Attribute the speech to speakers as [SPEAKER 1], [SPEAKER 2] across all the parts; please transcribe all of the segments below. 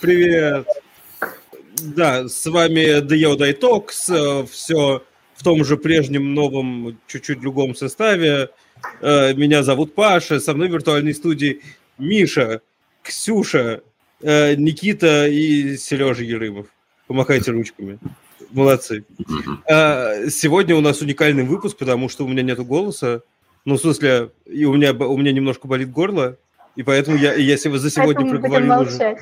[SPEAKER 1] Привет. Да, с вами Yoda Talks. Все в том же прежнем, новом, чуть-чуть другом составе. Э, меня зовут Паша, со мной в виртуальной студии Миша, Ксюша, э, Никита и Сережа Ерымов. Помахайте ручками. Молодцы. Э, сегодня у нас уникальный выпуск, потому что у меня нету голоса. Ну, в смысле, и у меня, у меня немножко болит горло. И поэтому я, я за сегодня поэтому проговорил уже...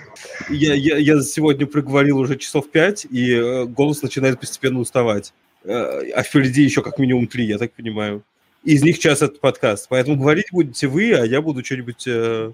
[SPEAKER 1] Я, я, я за сегодня проговорил уже часов пять, и э, голос начинает постепенно уставать. Э, а впереди еще как минимум три, я так понимаю. Из них час этот подкаст. Поэтому говорить будете вы, а я буду что-нибудь э,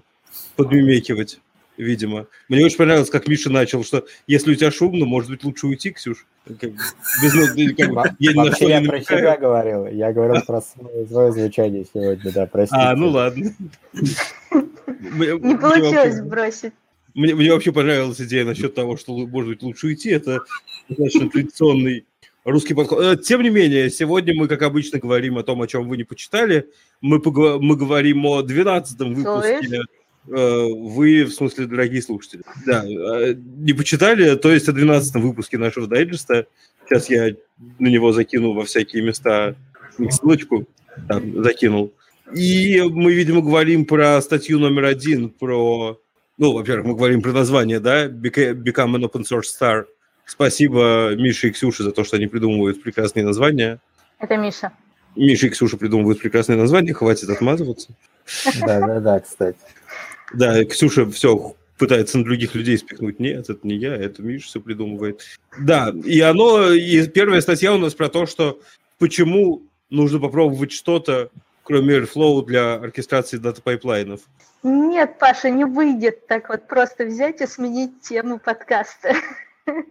[SPEAKER 1] подмемекивать, видимо. Мне очень понравилось, как Миша начал, что если у тебя шумно, может быть, лучше уйти, Ксюш. Как, без, как,
[SPEAKER 2] я про себя говорил. Я говорил про свое звучание сегодня, да, простите.
[SPEAKER 1] А, ну ладно.
[SPEAKER 3] Не получилось бросить.
[SPEAKER 1] Мне, мне вообще понравилась идея насчет того, что, может быть, лучше уйти. Это достаточно традиционный русский подход. Э, тем не менее, сегодня мы, как обычно, говорим о том, о чем вы не почитали. Мы, поговор- мы говорим о 12-м выпуске. Слышь? Э, вы, в смысле, дорогие слушатели. Да, э, не почитали, то есть о 12-м выпуске нашего дайджеста. Сейчас я на него закину во всякие места ссылочку. Там, закинул. И мы, видимо, говорим про статью номер один, про... Ну, во-первых, мы говорим про название, да, Become an Open Source Star. Спасибо Мише и Ксюше за то, что они придумывают прекрасные названия.
[SPEAKER 3] Это Миша.
[SPEAKER 1] Миша и Ксюша придумывают прекрасные названия, хватит отмазываться.
[SPEAKER 2] Да-да-да, кстати.
[SPEAKER 1] Да, Ксюша все пытается на других людей спихнуть. Нет, это не я, это Миша все придумывает. Да, и оно, и первая статья у нас про то, что почему нужно попробовать что-то, кроме Airflow для оркестрации data pipeline ов?
[SPEAKER 3] Нет, Паша, не выйдет так вот просто взять и сменить тему подкаста.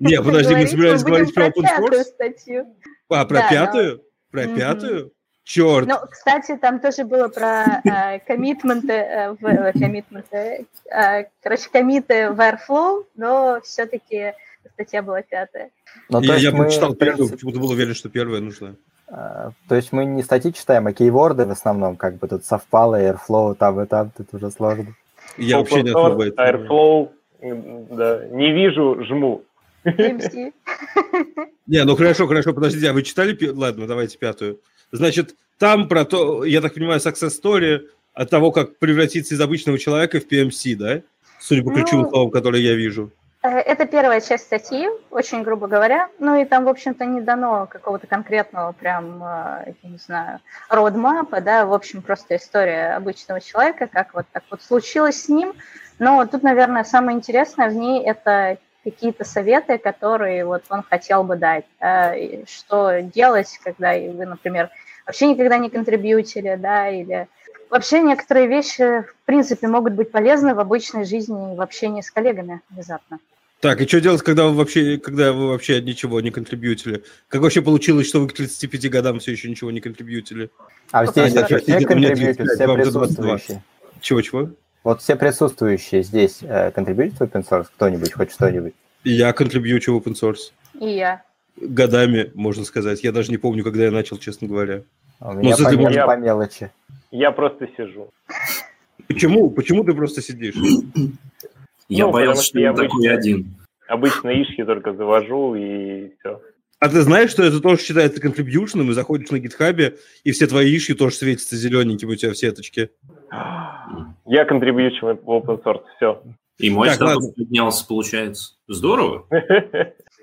[SPEAKER 1] Не, подожди, мы собирались говорить про open source? Статью. А, про да, пятую? Но... Про mm-hmm. пятую? Черт.
[SPEAKER 3] Ну, кстати, там тоже было про э, commitment ы, э, в, э, commitment ы, э, короче, коммиты в Airflow, но все-таки статья была пятая.
[SPEAKER 1] Ну, я я мы, прочитал первую, почему-то был уверен, что первая нужна.
[SPEAKER 2] А, то есть мы не статьи читаем, а кейворды в основном, как бы тут совпало, Airflow там и там, тут уже сложно.
[SPEAKER 1] Я вообще не
[SPEAKER 4] особо Airflow, да, не вижу, жму.
[SPEAKER 1] Не, ну хорошо, хорошо, подождите, а вы читали? Ладно, давайте пятую. Значит, там про то, я так понимаю, success story от того, как превратиться из обычного человека в PMC, да? Судя по ключевым ну, словам, которые я вижу.
[SPEAKER 3] Э, это первая часть статьи, очень грубо говоря. Ну и там, в общем-то, не дано какого-то конкретного прям, э, я не знаю, родмапа, да, в общем, просто история обычного человека, как вот так вот случилось с ним. Но тут, наверное, самое интересное в ней – это какие-то советы, которые вот он хотел бы дать. Да, что делать, когда вы, например, вообще никогда не контрибьютили, да, или вообще некоторые вещи, в принципе, могут быть полезны в обычной жизни в общении с коллегами внезапно.
[SPEAKER 1] Так, и что делать, когда вы вообще, когда вы вообще ничего не контрибьютили? Как вообще получилось, что вы к 35 годам все еще ничего не контрибьютили?
[SPEAKER 2] А здесь а, все контрибьютят, все присутствующие.
[SPEAKER 1] Чего-чего?
[SPEAKER 2] Вот все присутствующие здесь э, контрибьютят в open source? Кто-нибудь, хоть что-нибудь?
[SPEAKER 1] Я контрибьючу в open source.
[SPEAKER 3] И я.
[SPEAKER 1] Годами, можно сказать. Я даже не помню, когда я начал, честно говоря.
[SPEAKER 2] А у меня Но, по, я, по мелочи.
[SPEAKER 4] Я просто сижу.
[SPEAKER 1] Почему? Почему ты просто сидишь?
[SPEAKER 5] Я ну, боялся, что я такой один.
[SPEAKER 4] Обычно ишки только завожу и все.
[SPEAKER 1] А ты знаешь, что это тоже считается контрибьюшеном, и заходишь на гитхабе, и все твои ишки тоже светятся зелененьким у тебя в сеточке?
[SPEAKER 4] Я контрибьючу в open source, все.
[SPEAKER 5] И мой так, статус ладно. поднялся, получается. Здорово.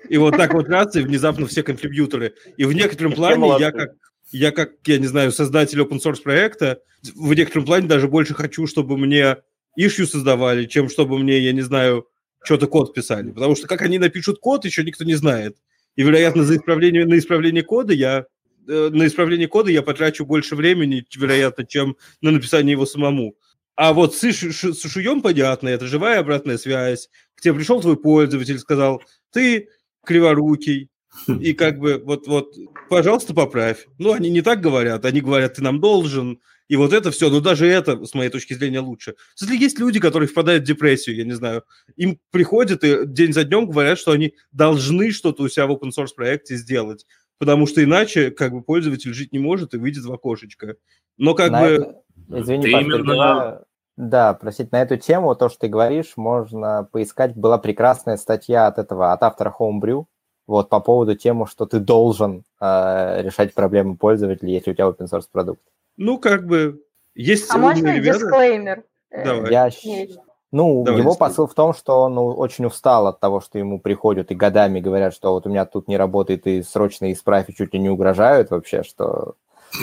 [SPEAKER 1] И вот так вот раз, и внезапно все контрибьюторы. И в некотором плане я как, я как, я не знаю, создатель open source проекта, в некотором плане даже больше хочу, чтобы мне ишью создавали, чем чтобы мне, я не знаю, что-то код писали. Потому что как они напишут код, еще никто не знает. И, вероятно, за исправление, на исправление кода я э, на исправление кода я потрачу больше времени, вероятно, чем на написание его самому. А вот с, с шуем понятно, это живая обратная связь. К тебе пришел твой пользователь, сказал, ты криворукий, и как бы вот, вот, пожалуйста, поправь. Ну, они не так говорят, они говорят, ты нам должен, и вот это все, но даже это, с моей точки зрения, лучше. Если есть люди, которые впадают в депрессию, я не знаю, им приходят и день за днем говорят, что они должны что-то у себя в open source проекте сделать, потому что иначе как бы пользователь жить не может и выйдет в окошечко. Но как
[SPEAKER 2] На
[SPEAKER 1] бы...
[SPEAKER 2] Это... Извини, Паш, именно... Да, простите, на эту тему, то, что ты говоришь, можно поискать. Была прекрасная статья от этого, от автора Homebrew, вот по поводу темы, что ты должен э, решать проблемы пользователей, если у тебя open source продукт.
[SPEAKER 1] Ну, как бы, есть
[SPEAKER 3] А можно
[SPEAKER 1] ребята.
[SPEAKER 3] дисклеймер? Э,
[SPEAKER 1] Давай.
[SPEAKER 2] Я,
[SPEAKER 3] Нет.
[SPEAKER 2] ну,
[SPEAKER 1] Давай,
[SPEAKER 2] его
[SPEAKER 1] дисклеймер.
[SPEAKER 2] посыл в том, что он очень устал от того, что ему приходят и годами говорят, что вот у меня тут не работает, и срочно исправь, и чуть ли не угрожают вообще, что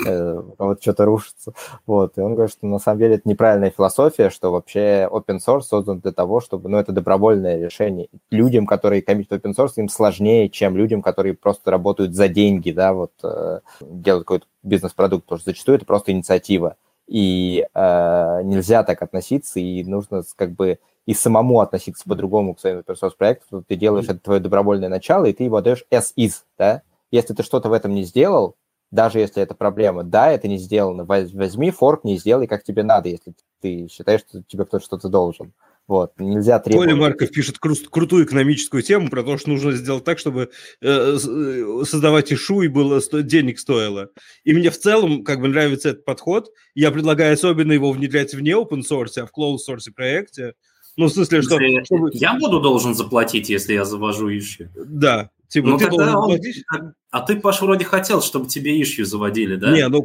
[SPEAKER 2] э, вот что-то рушится. Вот. И он говорит, что на самом деле это неправильная философия, что вообще open source создан для того, чтобы, ну, это добровольное решение. Людям, которые коммитят open source, им сложнее, чем людям, которые просто работают за деньги, да, вот э, делают какой-то бизнес-продукт, потому что зачастую это просто инициатива. И э, нельзя так относиться, и нужно как бы и самому относиться по-другому к своему open source проекту. Ты делаешь это твое добровольное начало, и ты его отдаешь as is, да? Если ты что-то в этом не сделал, даже если это проблема, да, это не сделано, воз- возьми форк, не сделай, как тебе надо, если ты считаешь, что тебе кто-то что-то должен. Вот, нельзя требовать.
[SPEAKER 1] Коля Марков пишет кру- крутую экономическую тему про то, что нужно сделать так, чтобы э, э, создавать ишу и было сто- денег стоило. И мне в целом как бы нравится этот подход. Я предлагаю особенно его внедрять вне open source, а в closed source проекте. Ну, в смысле, что...
[SPEAKER 5] Если
[SPEAKER 1] чтобы-
[SPEAKER 5] Я буду должен заплатить, если я завожу ищу.
[SPEAKER 1] Да, типа,
[SPEAKER 5] Ну,
[SPEAKER 1] ты
[SPEAKER 5] тогда
[SPEAKER 1] должен
[SPEAKER 5] он-
[SPEAKER 1] платить.
[SPEAKER 5] А ты, Паш, вроде хотел, чтобы тебе ищу заводили, да?
[SPEAKER 1] Не, ну,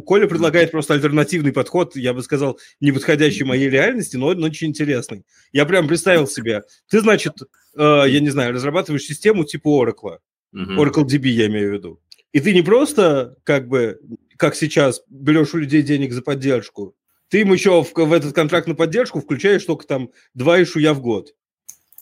[SPEAKER 1] Коля предлагает просто альтернативный подход, я бы сказал, не подходящий моей реальности, но, но очень интересный. Я прям представил себе. Ты, значит, э, я не знаю, разрабатываешь систему типа Oracle.
[SPEAKER 5] Мгм.
[SPEAKER 1] Oracle DB я имею в виду. И ты не просто, как бы, как сейчас, берешь у людей денег за поддержку, ты им еще в, в этот контракт на поддержку включаешь только там два ишуя в год.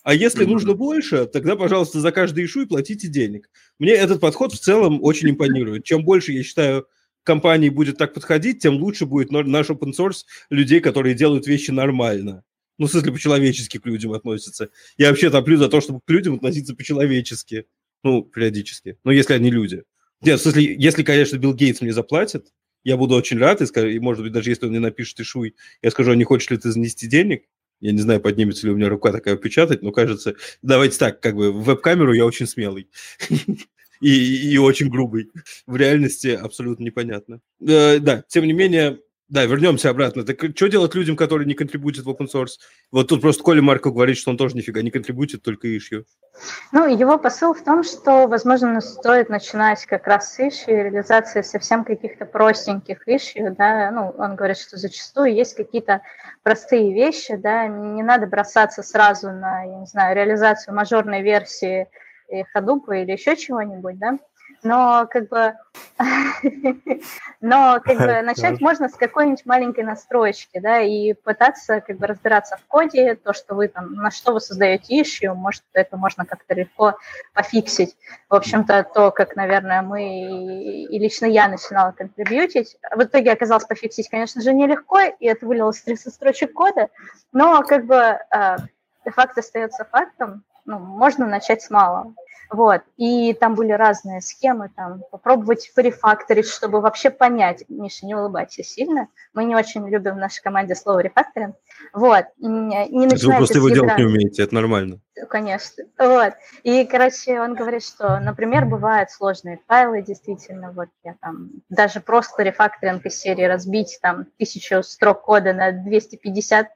[SPEAKER 1] А если нужно больше, тогда, пожалуйста, за каждый ишу и платите денег. Мне этот подход в целом очень импонирует. Чем больше, я считаю, компаний будет так подходить, тем лучше будет наш open source людей, которые делают вещи нормально. Ну, в смысле, по-человечески к людям относятся. Я вообще топлю за то, чтобы к людям относиться по-человечески. Ну, периодически. Но если они люди. Нет, в смысле, если, конечно, Билл Гейтс мне заплатит, я буду очень рад, и, скажу, и может быть, даже если он мне напишет ишуй, я скажу, а не хочешь ли ты занести денег? Я не знаю, поднимется ли у меня рука такая печатать, но кажется, давайте так, как бы в веб-камеру я очень смелый. И, и очень грубый. В реальности абсолютно непонятно. Э, да, тем не менее, да, вернемся обратно. Так что делать людям, которые не контрибутят в open source? Вот тут просто Коля Марков говорит, что он тоже нифига не контрибутит, только ишью.
[SPEAKER 3] Ну, его посыл в том, что, возможно, стоит начинать как раз с ишью, реализации совсем каких-то простеньких ишью, да, ну, он говорит, что зачастую есть какие-то простые вещи, да, не надо бросаться сразу на, я не знаю, реализацию мажорной версии э, Hadoop или еще чего-нибудь, да, но как бы, но как бы начать можно с какой-нибудь маленькой настройки, да, и пытаться как бы разбираться в коде, то, что вы там, на что вы создаете issue, может, это можно как-то легко пофиксить. В общем-то, то, как, наверное, мы и лично я начинала контрибьютить, в итоге оказалось пофиксить, конечно же, нелегко, и это вылилось в 30 строчек кода, но как бы э, факт остается фактом, ну, можно начать с малого. Вот. И там были разные схемы, там, попробовать порефакторить, чтобы вообще понять. Миша, не улыбайся сильно. Мы не очень любим в нашей команде слово рефакторинг. Вот. Не не
[SPEAKER 1] Вы просто его делать не умеете, это нормально.
[SPEAKER 3] Конечно. Вот. И, короче, он говорит, что, например, бывают сложные файлы, действительно, вот я там, даже просто рефакторинг из серии разбить там тысячу строк кода на 250,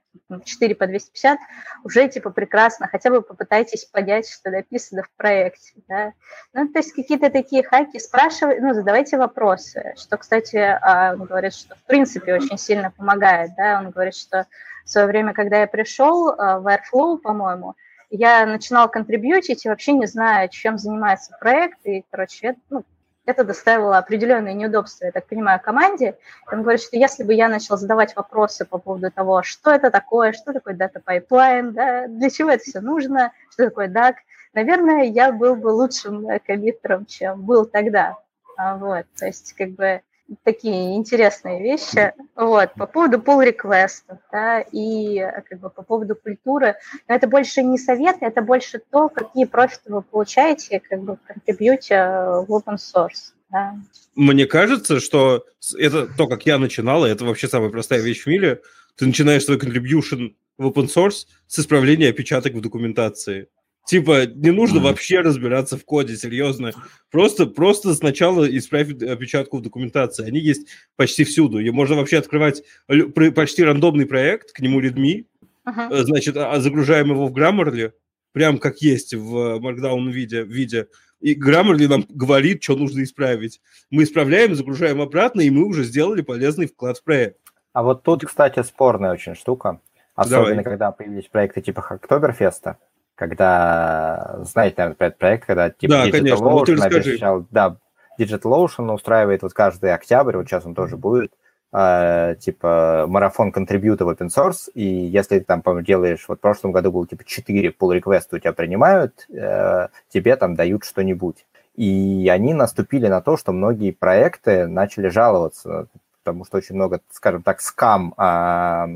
[SPEAKER 3] 4 по 250, уже типа прекрасно, хотя бы попытайтесь понять, что написано в проекте, да. Ну, то есть какие-то такие хаки, спрашивайте, ну, задавайте вопросы, что, кстати, а, он говорит, что в принципе очень сильно помогает, да, он говорит, что в свое время, когда я пришел а, в Airflow, по-моему, я начинала контрибьютить и вообще не знаю, чем занимается проект, и, короче, это, ну, это доставило определенные неудобства, я так понимаю, команде. Он говорит, что если бы я начал задавать вопросы по поводу того, что это такое, что такое data pipeline, да, для чего это все нужно, что такое DAG, наверное, я был бы лучшим э, коммиттером, чем был тогда. А, Вот, то есть, как бы, такие интересные вещи. Вот, по поводу pull request ов да, и как бы по поводу культуры. Но это больше не советы, это больше то, какие профиты вы получаете как бы в контрибьюте э, в open source. Да.
[SPEAKER 1] Мне кажется, что это то, как я начинал, и это вообще самая простая вещь в мире. Ты начинаешь свой contribution в open source с исправления опечаток в документации. Типа, не нужно вообще разбираться в коде, серьезно. Просто, просто сначала исправь опечатку в документации. Они есть почти всюду. И можно вообще открывать почти рандомный проект, к нему readme, uh-huh. значит, а загружаем его в Grammarly, прям как есть в Markdown виде, виде. И Grammarly нам говорит, что нужно исправить. Мы исправляем, загружаем обратно, и мы уже сделали полезный вклад в проект.
[SPEAKER 2] А вот тут, кстати, спорная очень штука. Особенно, Давай. когда появились проекты типа Октоберфеста когда, знаете, наверное, этот проект, когда типа
[SPEAKER 1] да, Digital конечно. Ocean вот обещал,
[SPEAKER 2] да, Digital Ocean устраивает вот каждый октябрь, вот сейчас он тоже будет, э, типа марафон контрибьюта в open source, и если ты там, делаешь, вот в прошлом году было типа 4 pull реквеста у тебя принимают, э, тебе там дают что-нибудь. И они наступили на то, что многие проекты начали жаловаться потому что очень много, скажем так, скам а,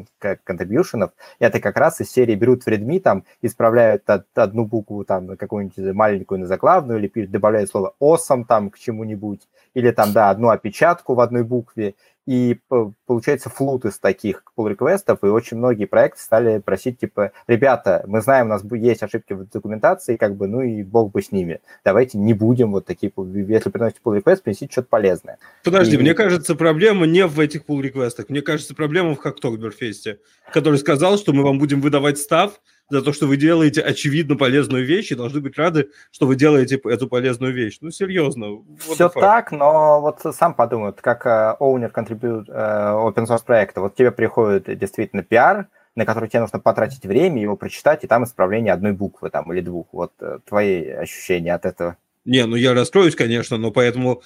[SPEAKER 2] контрибьюшенов. Это как раз из серии берут в Redmi, там, исправляют од, одну букву, там, какую-нибудь маленькую на заглавную, или добавляют слово awesome там к чему-нибудь, или там, да, одну опечатку в одной букве, и получается флут из таких pull реквестов и очень многие проекты стали просить, типа, ребята, мы знаем, у нас есть ошибки в документации, как бы, ну и бог бы с ними. Давайте не будем вот такие, если приносите pull request, принесите что-то полезное.
[SPEAKER 1] Подожди, и... мне кажется, проблема не в этих pull реквестах мне кажется, проблема в Хактокберфесте, который сказал, что мы вам будем выдавать став, за то, что вы делаете очевидно полезную вещь, и должны быть рады, что вы делаете эту полезную вещь. Ну, серьезно.
[SPEAKER 2] Все так, но вот сам подумай, как owner э, contribute э, open source проекта, вот тебе приходит действительно пиар, на который тебе нужно потратить время, его прочитать, и там исправление одной буквы там, или двух. Вот э, твои ощущения от этого.
[SPEAKER 1] Не, ну я расстроюсь, конечно, но поэтому,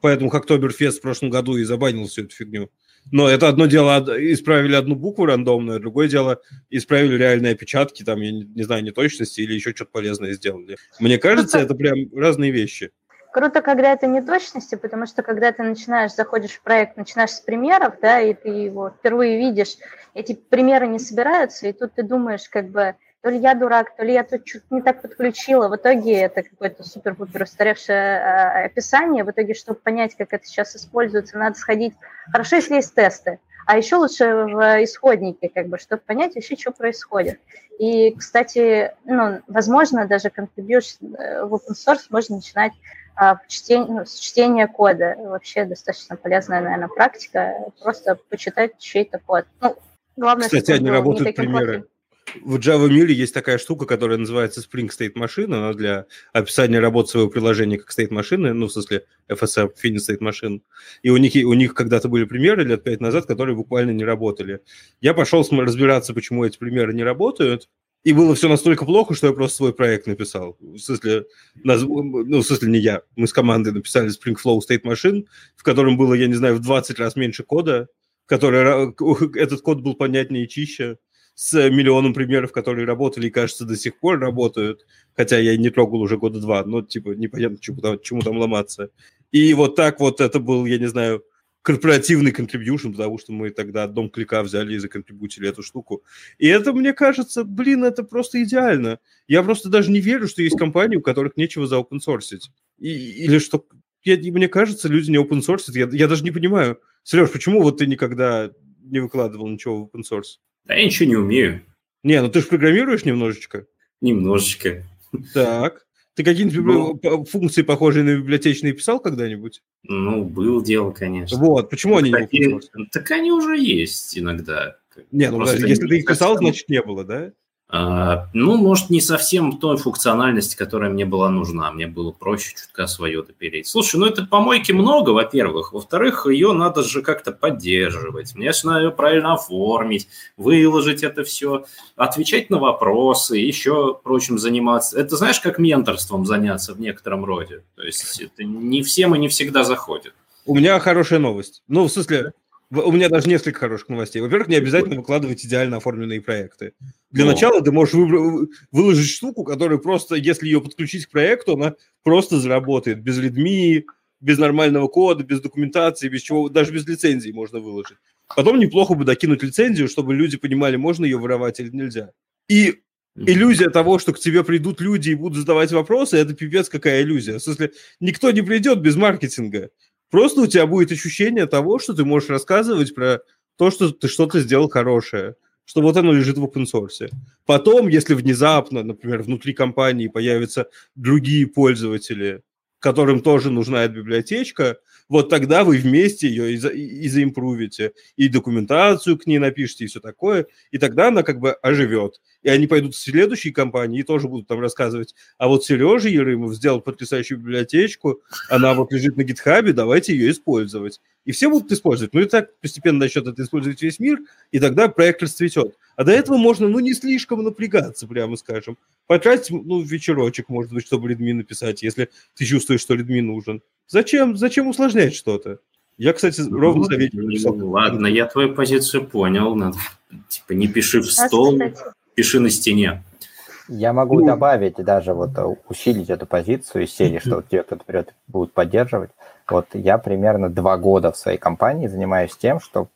[SPEAKER 1] поэтому Октоберфест в прошлом году и забанил всю эту фигню. Но это одно дело, исправили одну букву рандомную, другое дело, исправили реальные опечатки, там, я не, не знаю, неточности или еще что-то полезное сделали. Мне кажется, это, прям разные вещи.
[SPEAKER 3] Круто, когда это неточности, потому что когда ты начинаешь, заходишь в проект, начинаешь с примеров, да, и ты его впервые видишь, эти примеры не собираются, и тут ты думаешь, как бы, то ли я дурак, то ли я тут что-то не так подключила. В итоге это какое-то супер-пупер устаревшее э, описание. В итоге, чтобы понять, как это сейчас используется, надо сходить. Хорошо, если есть тесты. А еще лучше в исходнике, как бы, чтобы понять вообще, что происходит. И, кстати, ну, возможно, даже contribution э, в open source можно начинать а, в чтение, ну, с чтения кода. Вообще достаточно полезная, наверное, практика. Просто почитать чей-то код. Ну,
[SPEAKER 1] главное, Кстати, они работают примеры. Плохим в Java мире есть такая штука, которая называется Spring State Machine, она для описания работы своего приложения как State машины, ну, в смысле FSM, Finite State Machine. И у них, у них когда-то были примеры лет пять назад, которые буквально не работали. Я пошел разбираться, почему эти примеры не работают, и было все настолько плохо, что я просто свой проект написал. В смысле, наз... ну, в смысле не я. Мы с командой написали Spring Flow State Machine, в котором было, я не знаю, в 20 раз меньше кода, который... этот код был понятнее и чище с миллионом примеров, которые работали и, кажется, до сих пор работают, хотя я не трогал уже года два, но, типа, непонятно, чему там, чему там ломаться. И вот так вот это был, я не знаю, корпоративный контрибьюшн, потому что мы тогда дом клика взяли и законтрибутили эту штуку. И это, мне кажется, блин, это просто идеально. Я просто даже не верю, что есть компании, у которых нечего за open или что... Я, мне кажется, люди не open. Я, я даже не понимаю. Сереж, почему вот ты никогда не выкладывал ничего в open source?
[SPEAKER 5] Да я ничего не умею.
[SPEAKER 1] Не, ну ты же программируешь немножечко.
[SPEAKER 5] Немножечко.
[SPEAKER 1] Так. Ты какие-нибудь ну, функции, похожие на библиотечные, писал когда-нибудь?
[SPEAKER 5] Ну, был дело, конечно.
[SPEAKER 1] Вот, почему они
[SPEAKER 5] такие, не Так они уже есть иногда.
[SPEAKER 1] Не, ну, если ты их писал, значит, не было, да?
[SPEAKER 5] А, ну, может, не совсем той функциональности, которая мне была нужна. Мне было проще чутка свое допереть. Слушай, ну это помойки много, во-первых. Во-вторых, ее надо же как-то поддерживать. Мне же надо ее правильно оформить, выложить это все, отвечать на вопросы, еще прочим заниматься. Это знаешь, как менторством заняться в некотором роде. То есть это не всем и не всегда заходит.
[SPEAKER 1] У меня хорошая новость. Ну, в смысле, у меня даже несколько хороших новостей. Во-первых, не обязательно выкладывать идеально оформленные проекты. Для О. начала ты можешь выбрать, выложить штуку, которая просто, если ее подключить к проекту, она просто заработает. Без людьми, без нормального кода, без документации, без чего, даже без лицензии можно выложить. Потом неплохо бы докинуть лицензию, чтобы люди понимали, можно ее воровать или нельзя. И иллюзия того, что к тебе придут люди и будут задавать вопросы, это пипец какая иллюзия. В смысле, никто не придет без маркетинга. Просто у тебя будет ощущение того, что ты можешь рассказывать про то, что ты что-то сделал хорошее, что вот оно лежит в open source. Потом, если внезапно, например, внутри компании появятся другие пользователи, которым тоже нужна эта библиотечка, вот тогда вы вместе ее и, за, и заимпрувите, и документацию к ней напишите, и все такое, и тогда она как бы оживет. И они пойдут в следующие компании и тоже будут там рассказывать, а вот Сережа Ерымов сделал потрясающую библиотечку, она вот лежит на гитхабе, давайте ее использовать. И все будут использовать. Ну и так постепенно начнет это использовать весь мир, и тогда проект расцветет. А до этого можно, ну, не слишком напрягаться, прямо скажем. Потратить, ну, вечерочек, может быть, чтобы Redmi написать, если ты чувствуешь, что Redmi нужен. Зачем, зачем усложнять что-то? Я, кстати, ну, ровно заветил.
[SPEAKER 5] Ну, ладно, я твою позицию понял. Надо, типа, не пиши в стол, пиши на стене.
[SPEAKER 2] Я могу ну, добавить даже вот э, усилить эту позицию из серии, что те, кто вперед будут поддерживать. Вот я примерно два года в своей компании занимаюсь тем, что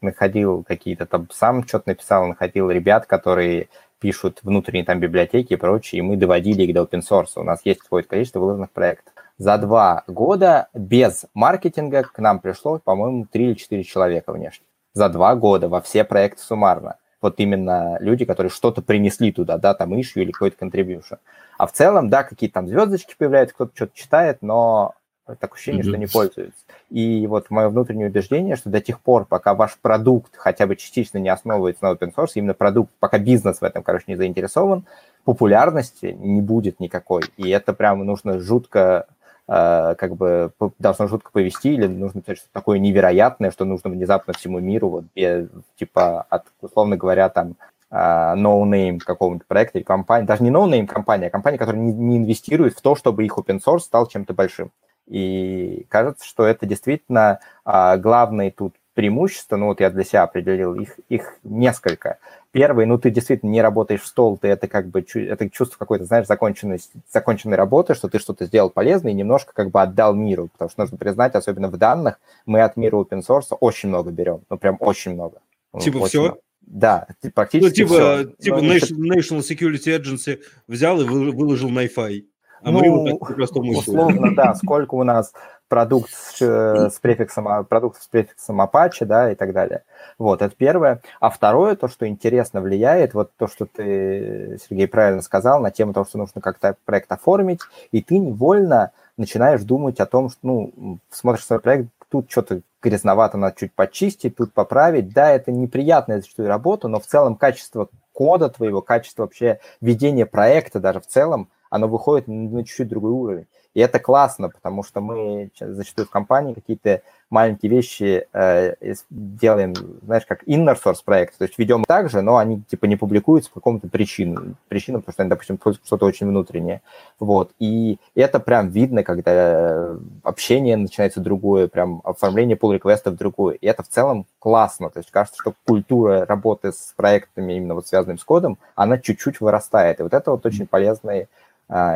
[SPEAKER 2] находил какие-то там, сам что-то написал, находил ребят, которые пишут внутренние там библиотеки и прочее, и мы доводили их до open source. У нас есть какое-то количество выложенных проектов. За два года без маркетинга к нам пришло, по-моему, три или четыре человека внешне. За два года во все проекты суммарно вот именно люди, которые что-то принесли туда, да, там ишью или какой-то contribution. А в целом, да, какие-то там звездочки появляются, кто-то что-то читает, но такое ощущение, mm-hmm. что не пользуется. И вот мое внутреннее убеждение, что до тех пор, пока ваш продукт хотя бы частично не основывается на open source, именно продукт, пока бизнес в этом, короче, не заинтересован, популярности не будет никакой. И это прямо нужно жутко как бы должно жутко повести, или нужно писать что-то такое невероятное, что нужно внезапно всему миру, вот, без, типа, от, условно говоря, там, э, no-name какого-нибудь проекта или компании, даже не no-name компания, а компания, которая не, не инвестирует в то, чтобы их open source стал чем-то большим. И кажется, что это действительно а, главный тут преимущество, ну вот я для себя определил, их, их несколько. Первый, ну ты действительно не работаешь в стол, ты это как бы, это чувство какой-то, знаешь, законченности, законченной работы, что ты что-то сделал полезное и немножко как бы отдал миру, потому что нужно признать, особенно в данных, мы от мира open source очень много берем, ну прям очень много.
[SPEAKER 1] Ну, типа очень все? Много.
[SPEAKER 2] Да, практически
[SPEAKER 1] ну, типа, все. Типа Но National Security Agency взял и выложил NiFi.
[SPEAKER 2] А ну, мы вот условно, да, сколько у нас продукт с, э, с префиксом, продукт с префиксом Apache, да, и так далее. Вот, это первое. А второе, то, что интересно влияет, вот то, что ты, Сергей, правильно сказал, на тему того, что нужно как-то проект оформить, и ты невольно начинаешь думать о том, что, ну, смотришь свой проект, тут что-то грязновато, надо чуть почистить, тут поправить. Да, это неприятная зачастую работа, но в целом качество кода твоего, качество вообще ведения проекта даже в целом – оно выходит на чуть-чуть другой уровень. И это классно, потому что мы зачастую в компании какие-то маленькие вещи э, делаем, знаешь, как inner source проект, то есть ведем так же, но они типа не публикуются по какому-то причину, причинам, потому что они, допустим, что-то очень внутреннее. Вот. И это прям видно, когда общение начинается другое, прям оформление pull реквестов другое. И это в целом классно. То есть кажется, что культура работы с проектами, именно вот связанными с кодом, она чуть-чуть вырастает. И вот это вот очень полезный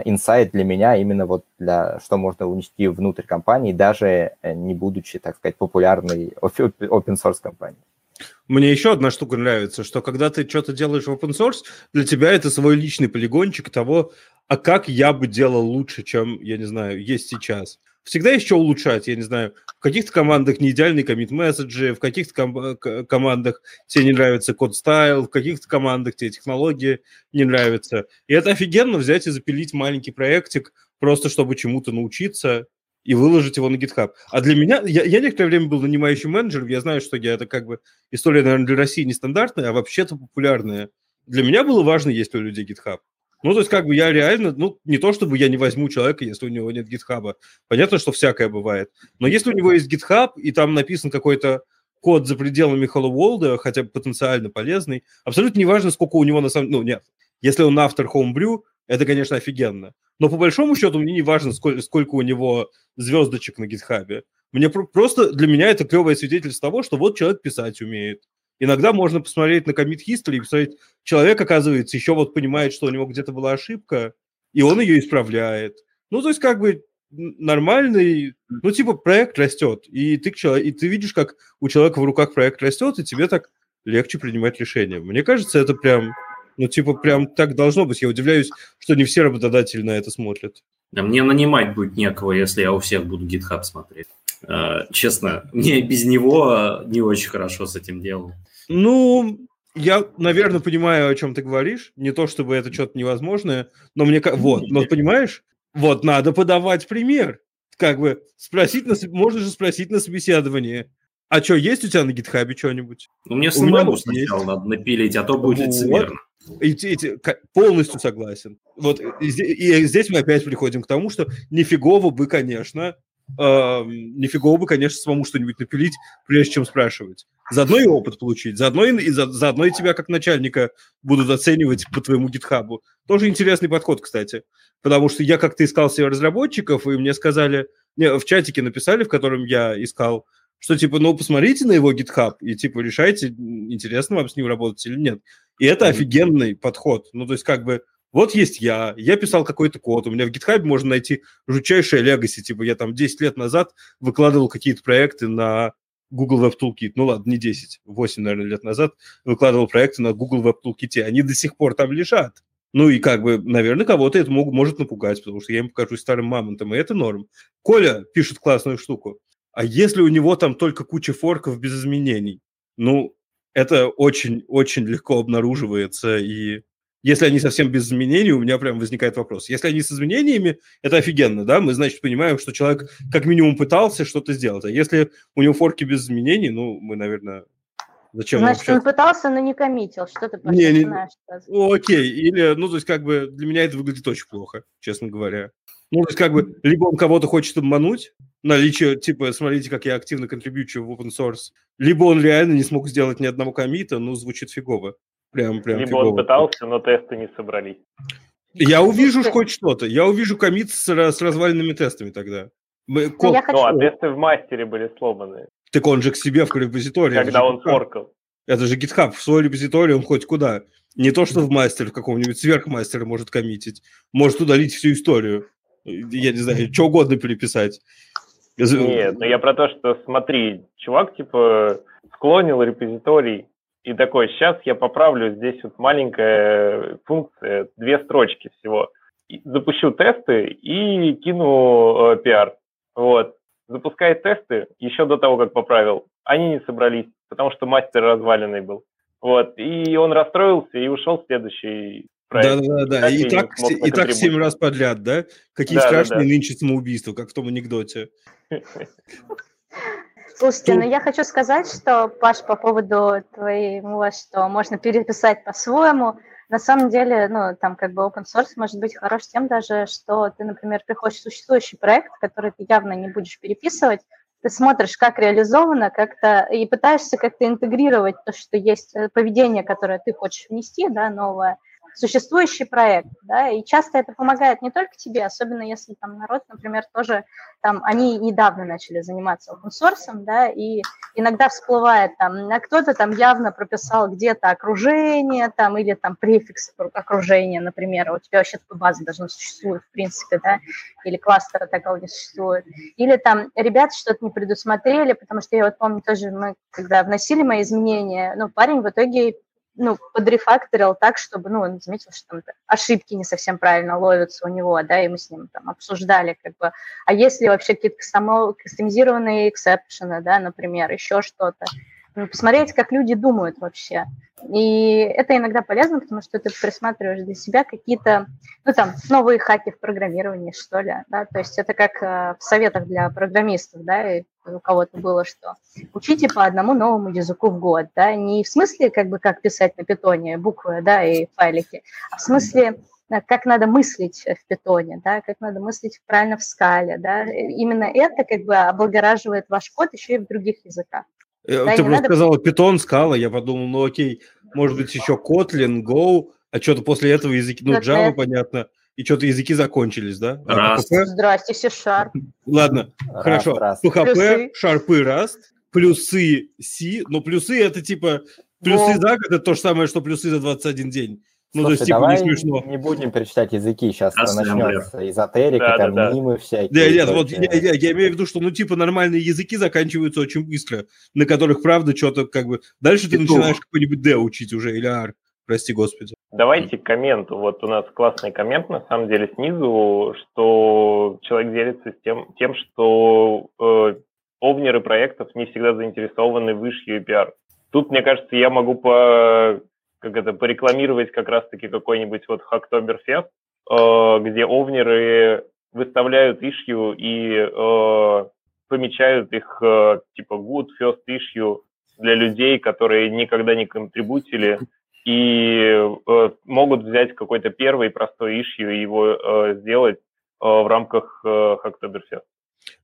[SPEAKER 2] инсайт для меня именно вот для что можно унести внутрь компании, даже э, не будучи, так сказать, популярной open source компанией.
[SPEAKER 1] Мне еще одна штука нравится, что когда ты что-то делаешь в open source, для тебя это свой личный полигончик того, а как я бы делал лучше, чем, я не знаю, есть сейчас всегда что улучшать. Я не знаю, в каких-то командах не идеальный комит месседжи, в каких-то ком- командах тебе не нравится код стайл, в каких-то командах тебе технологии не нравятся. И это офигенно взять и запилить маленький проектик, просто чтобы чему-то научиться и выложить его на GitHub. А для меня, я, я некоторое время был нанимающим менеджером, я знаю, что я это как бы история, наверное, для России нестандартная, а вообще-то популярная. Для меня было важно, есть ли у людей GitHub. Ну, то есть, как бы я реально, ну, не то чтобы я не возьму человека, если у него нет гитхаба. Понятно, что всякое бывает. Но если у него есть гитхаб, и там написан какой-то код за пределами Hello World, хотя бы потенциально полезный, абсолютно неважно, сколько у него на самом... Ну, нет. Если он автор Homebrew, это, конечно, офигенно. Но по большому счету мне не важно, сколько, сколько у него звездочек на гитхабе. Мне про- просто для меня это клевое свидетельство того, что вот человек писать умеет. Иногда можно посмотреть на commit history и посмотреть, человек, оказывается, еще вот понимает, что у него где-то была ошибка, и он ее исправляет. Ну, то есть как бы нормальный, ну, типа проект растет, и ты, и ты видишь, как у человека в руках проект растет, и тебе так легче принимать решения. Мне кажется, это прям, ну, типа, прям так должно быть. Я удивляюсь, что не все работодатели на это смотрят.
[SPEAKER 5] Да мне нанимать будет некого, если я у всех буду GitHub смотреть. Uh, честно, мне без него не очень хорошо с этим делом.
[SPEAKER 1] Ну, я, наверное, понимаю, о чем ты говоришь. Не то, чтобы это что-то невозможное, но мне... Вот, но понимаешь, вот надо подавать пример. Как бы спросить, на, можно же спросить на собеседовании. А что, есть у тебя на гитхабе что-нибудь?
[SPEAKER 5] Ну, мне самому сначала есть. надо напилить, а то будет вот. лицемерно.
[SPEAKER 1] Эти, эти, полностью согласен. Вот и, и здесь мы опять приходим к тому, что нифигово бы, конечно, э, нифигово бы, конечно, самому что-нибудь напилить, прежде чем спрашивать. Заодно и опыт получить, заодно и, и за, заодно и тебя как начальника будут оценивать по твоему гитхабу. Тоже интересный подход, кстати. Потому что я как-то искал себе разработчиков, и мне сказали, не, в чатике написали, в котором я искал, что типа, ну, посмотрите на его GitHub и типа решайте, интересно вам с ним работать или нет. И это офигенный подход. Ну, то есть как бы вот есть я, я писал какой-то код, у меня в GitHub можно найти жутчайшее легаси, типа я там 10 лет назад выкладывал какие-то проекты на Google Web Toolkit, ну ладно, не 10, 8, наверное, лет назад выкладывал проекты на Google Web Toolkit, они до сих пор там лежат. Ну и как бы, наверное, кого-то это мог, может напугать, потому что я им покажу старым мамонтом, и это норм. Коля пишет классную штуку. А если у него там только куча форков без изменений? Ну, это очень-очень легко обнаруживается, и если они совсем без изменений, у меня прям возникает вопрос. Если они с изменениями, это офигенно, да? Мы, значит, понимаем, что человек как минимум пытался что-то сделать. А если у него форки без изменений, ну, мы, наверное,
[SPEAKER 3] Зачем Значит, он пытался, но не коммитил. Что ты не,
[SPEAKER 1] не, ну, Окей. Или, ну, то есть, как бы, для меня это выглядит очень плохо, честно говоря. Ну, то есть, как бы, либо он кого-то хочет обмануть, наличие, типа, смотрите, как я активно контрибьючу в open source, либо он реально не смог сделать ни одного комита, ну, звучит фигово. Прям, прям
[SPEAKER 4] Либо фигово. он пытался, но тесты не собрались.
[SPEAKER 1] Я увижу хоть что-то. Я увижу комит с, с разваленными тестами тогда.
[SPEAKER 4] Мы, ну, хочу... а тесты в мастере были сломаны.
[SPEAKER 1] Так он же к себе в репозитории.
[SPEAKER 4] Когда он форкал.
[SPEAKER 1] Это же GitHub. В свой репозиторий он хоть куда. Не то, что в мастер, в каком-нибудь сверхмастера может коммитить. Может удалить всю историю. Я не знаю, что угодно переписать.
[SPEAKER 4] Нет, но я про то, что смотри, чувак типа склонил репозиторий и такой, сейчас я поправлю, здесь вот маленькая функция, две строчки всего. Запущу тесты и кину э, пиар. Вот. Запускает тесты еще до того, как поправил. Они не собрались, потому что мастер разваленный был. Вот. И он расстроился и ушел в следующий
[SPEAKER 1] проект. Да-да-да. И, и так, и так семь раз подряд, да? Какие да, страшные да, да. нынче самоубийства, как в том анекдоте.
[SPEAKER 3] Слушайте, ну я хочу сказать, что, Паш, по поводу твоего, что можно переписать по-своему, на самом деле, ну, там как бы open source может быть хорош тем даже, что ты, например, приходишь в существующий проект, который ты явно не будешь переписывать, ты смотришь, как реализовано, как-то и пытаешься как-то интегрировать то, что есть э, поведение, которое ты хочешь внести, да, новое, существующий проект, да, и часто это помогает не только тебе, особенно если там народ, например, тоже там, они недавно начали заниматься open source, да, и иногда всплывает там, а кто-то там явно прописал где-то окружение, там, или там префикс окружения, например, у тебя вообще такой базы даже не в принципе, да, или кластера такого не существует, или там ребята что-то не предусмотрели, потому что я вот помню тоже, мы когда вносили мои изменения, ну, парень в итоге ну, подрефакторил так, чтобы, ну, он заметил, что там ошибки не совсем правильно ловятся у него, да, и мы с ним там обсуждали, как бы, а если вообще какие-то кастомизированные эксепшены, да, например, еще что-то, посмотреть, как люди думают вообще. И это иногда полезно, потому что ты присматриваешь для себя какие-то, ну, там, новые хаки в программировании, что ли, да, то есть это как э, в советах для программистов, да, и у кого-то было, что учите по одному новому языку в год, да, не в смысле, как бы, как писать на питоне буквы, да, и файлики, а в смысле, э, как надо мыслить в питоне, да, как надо мыслить правильно в скале, да, именно это как бы облагораживает ваш код еще и в других языках.
[SPEAKER 1] Э, да, Ты просто надо... сказала питон, скала, я подумал, ну окей, может быть еще Kotlin, Go, а что-то после этого языки, ну Java, понятно, и что-то языки закончились, да?
[SPEAKER 3] А раз. А, Здрасте, C-Sharp.
[SPEAKER 1] Ладно, раз, хорошо. Раз. PHP, шарпы, Rust, плюсы C, но плюсы это типа, плюсы Во. за год это то же самое, что плюсы за 21 день.
[SPEAKER 2] Ну, Слушай, то есть, типа, давай не смешно. не будем перечислять языки, сейчас начнется эзотерика, да, да, терминимы да. всякие.
[SPEAKER 1] Да, нет, вот я, я, я имею в виду, что, ну, типа, нормальные языки заканчиваются очень быстро, на которых, правда, что-то, как бы, дальше ты начинаешь какой-нибудь D учить уже, или R, прости господи.
[SPEAKER 4] Давайте коммент, вот у нас классный коммент, на самом деле, снизу, что человек делится с тем, тем что э, овнеры проектов не всегда заинтересованы в и пиар. Тут, мне кажется, я могу по, как это, порекламировать как раз-таки какой-нибудь вот Хактоберфест, э, где овнеры выставляют ишью и э, помечают их э, типа good first issue для людей, которые никогда не контрибутили и э, могут взять какой-то первый простой ишью и его э, сделать э, в рамках э.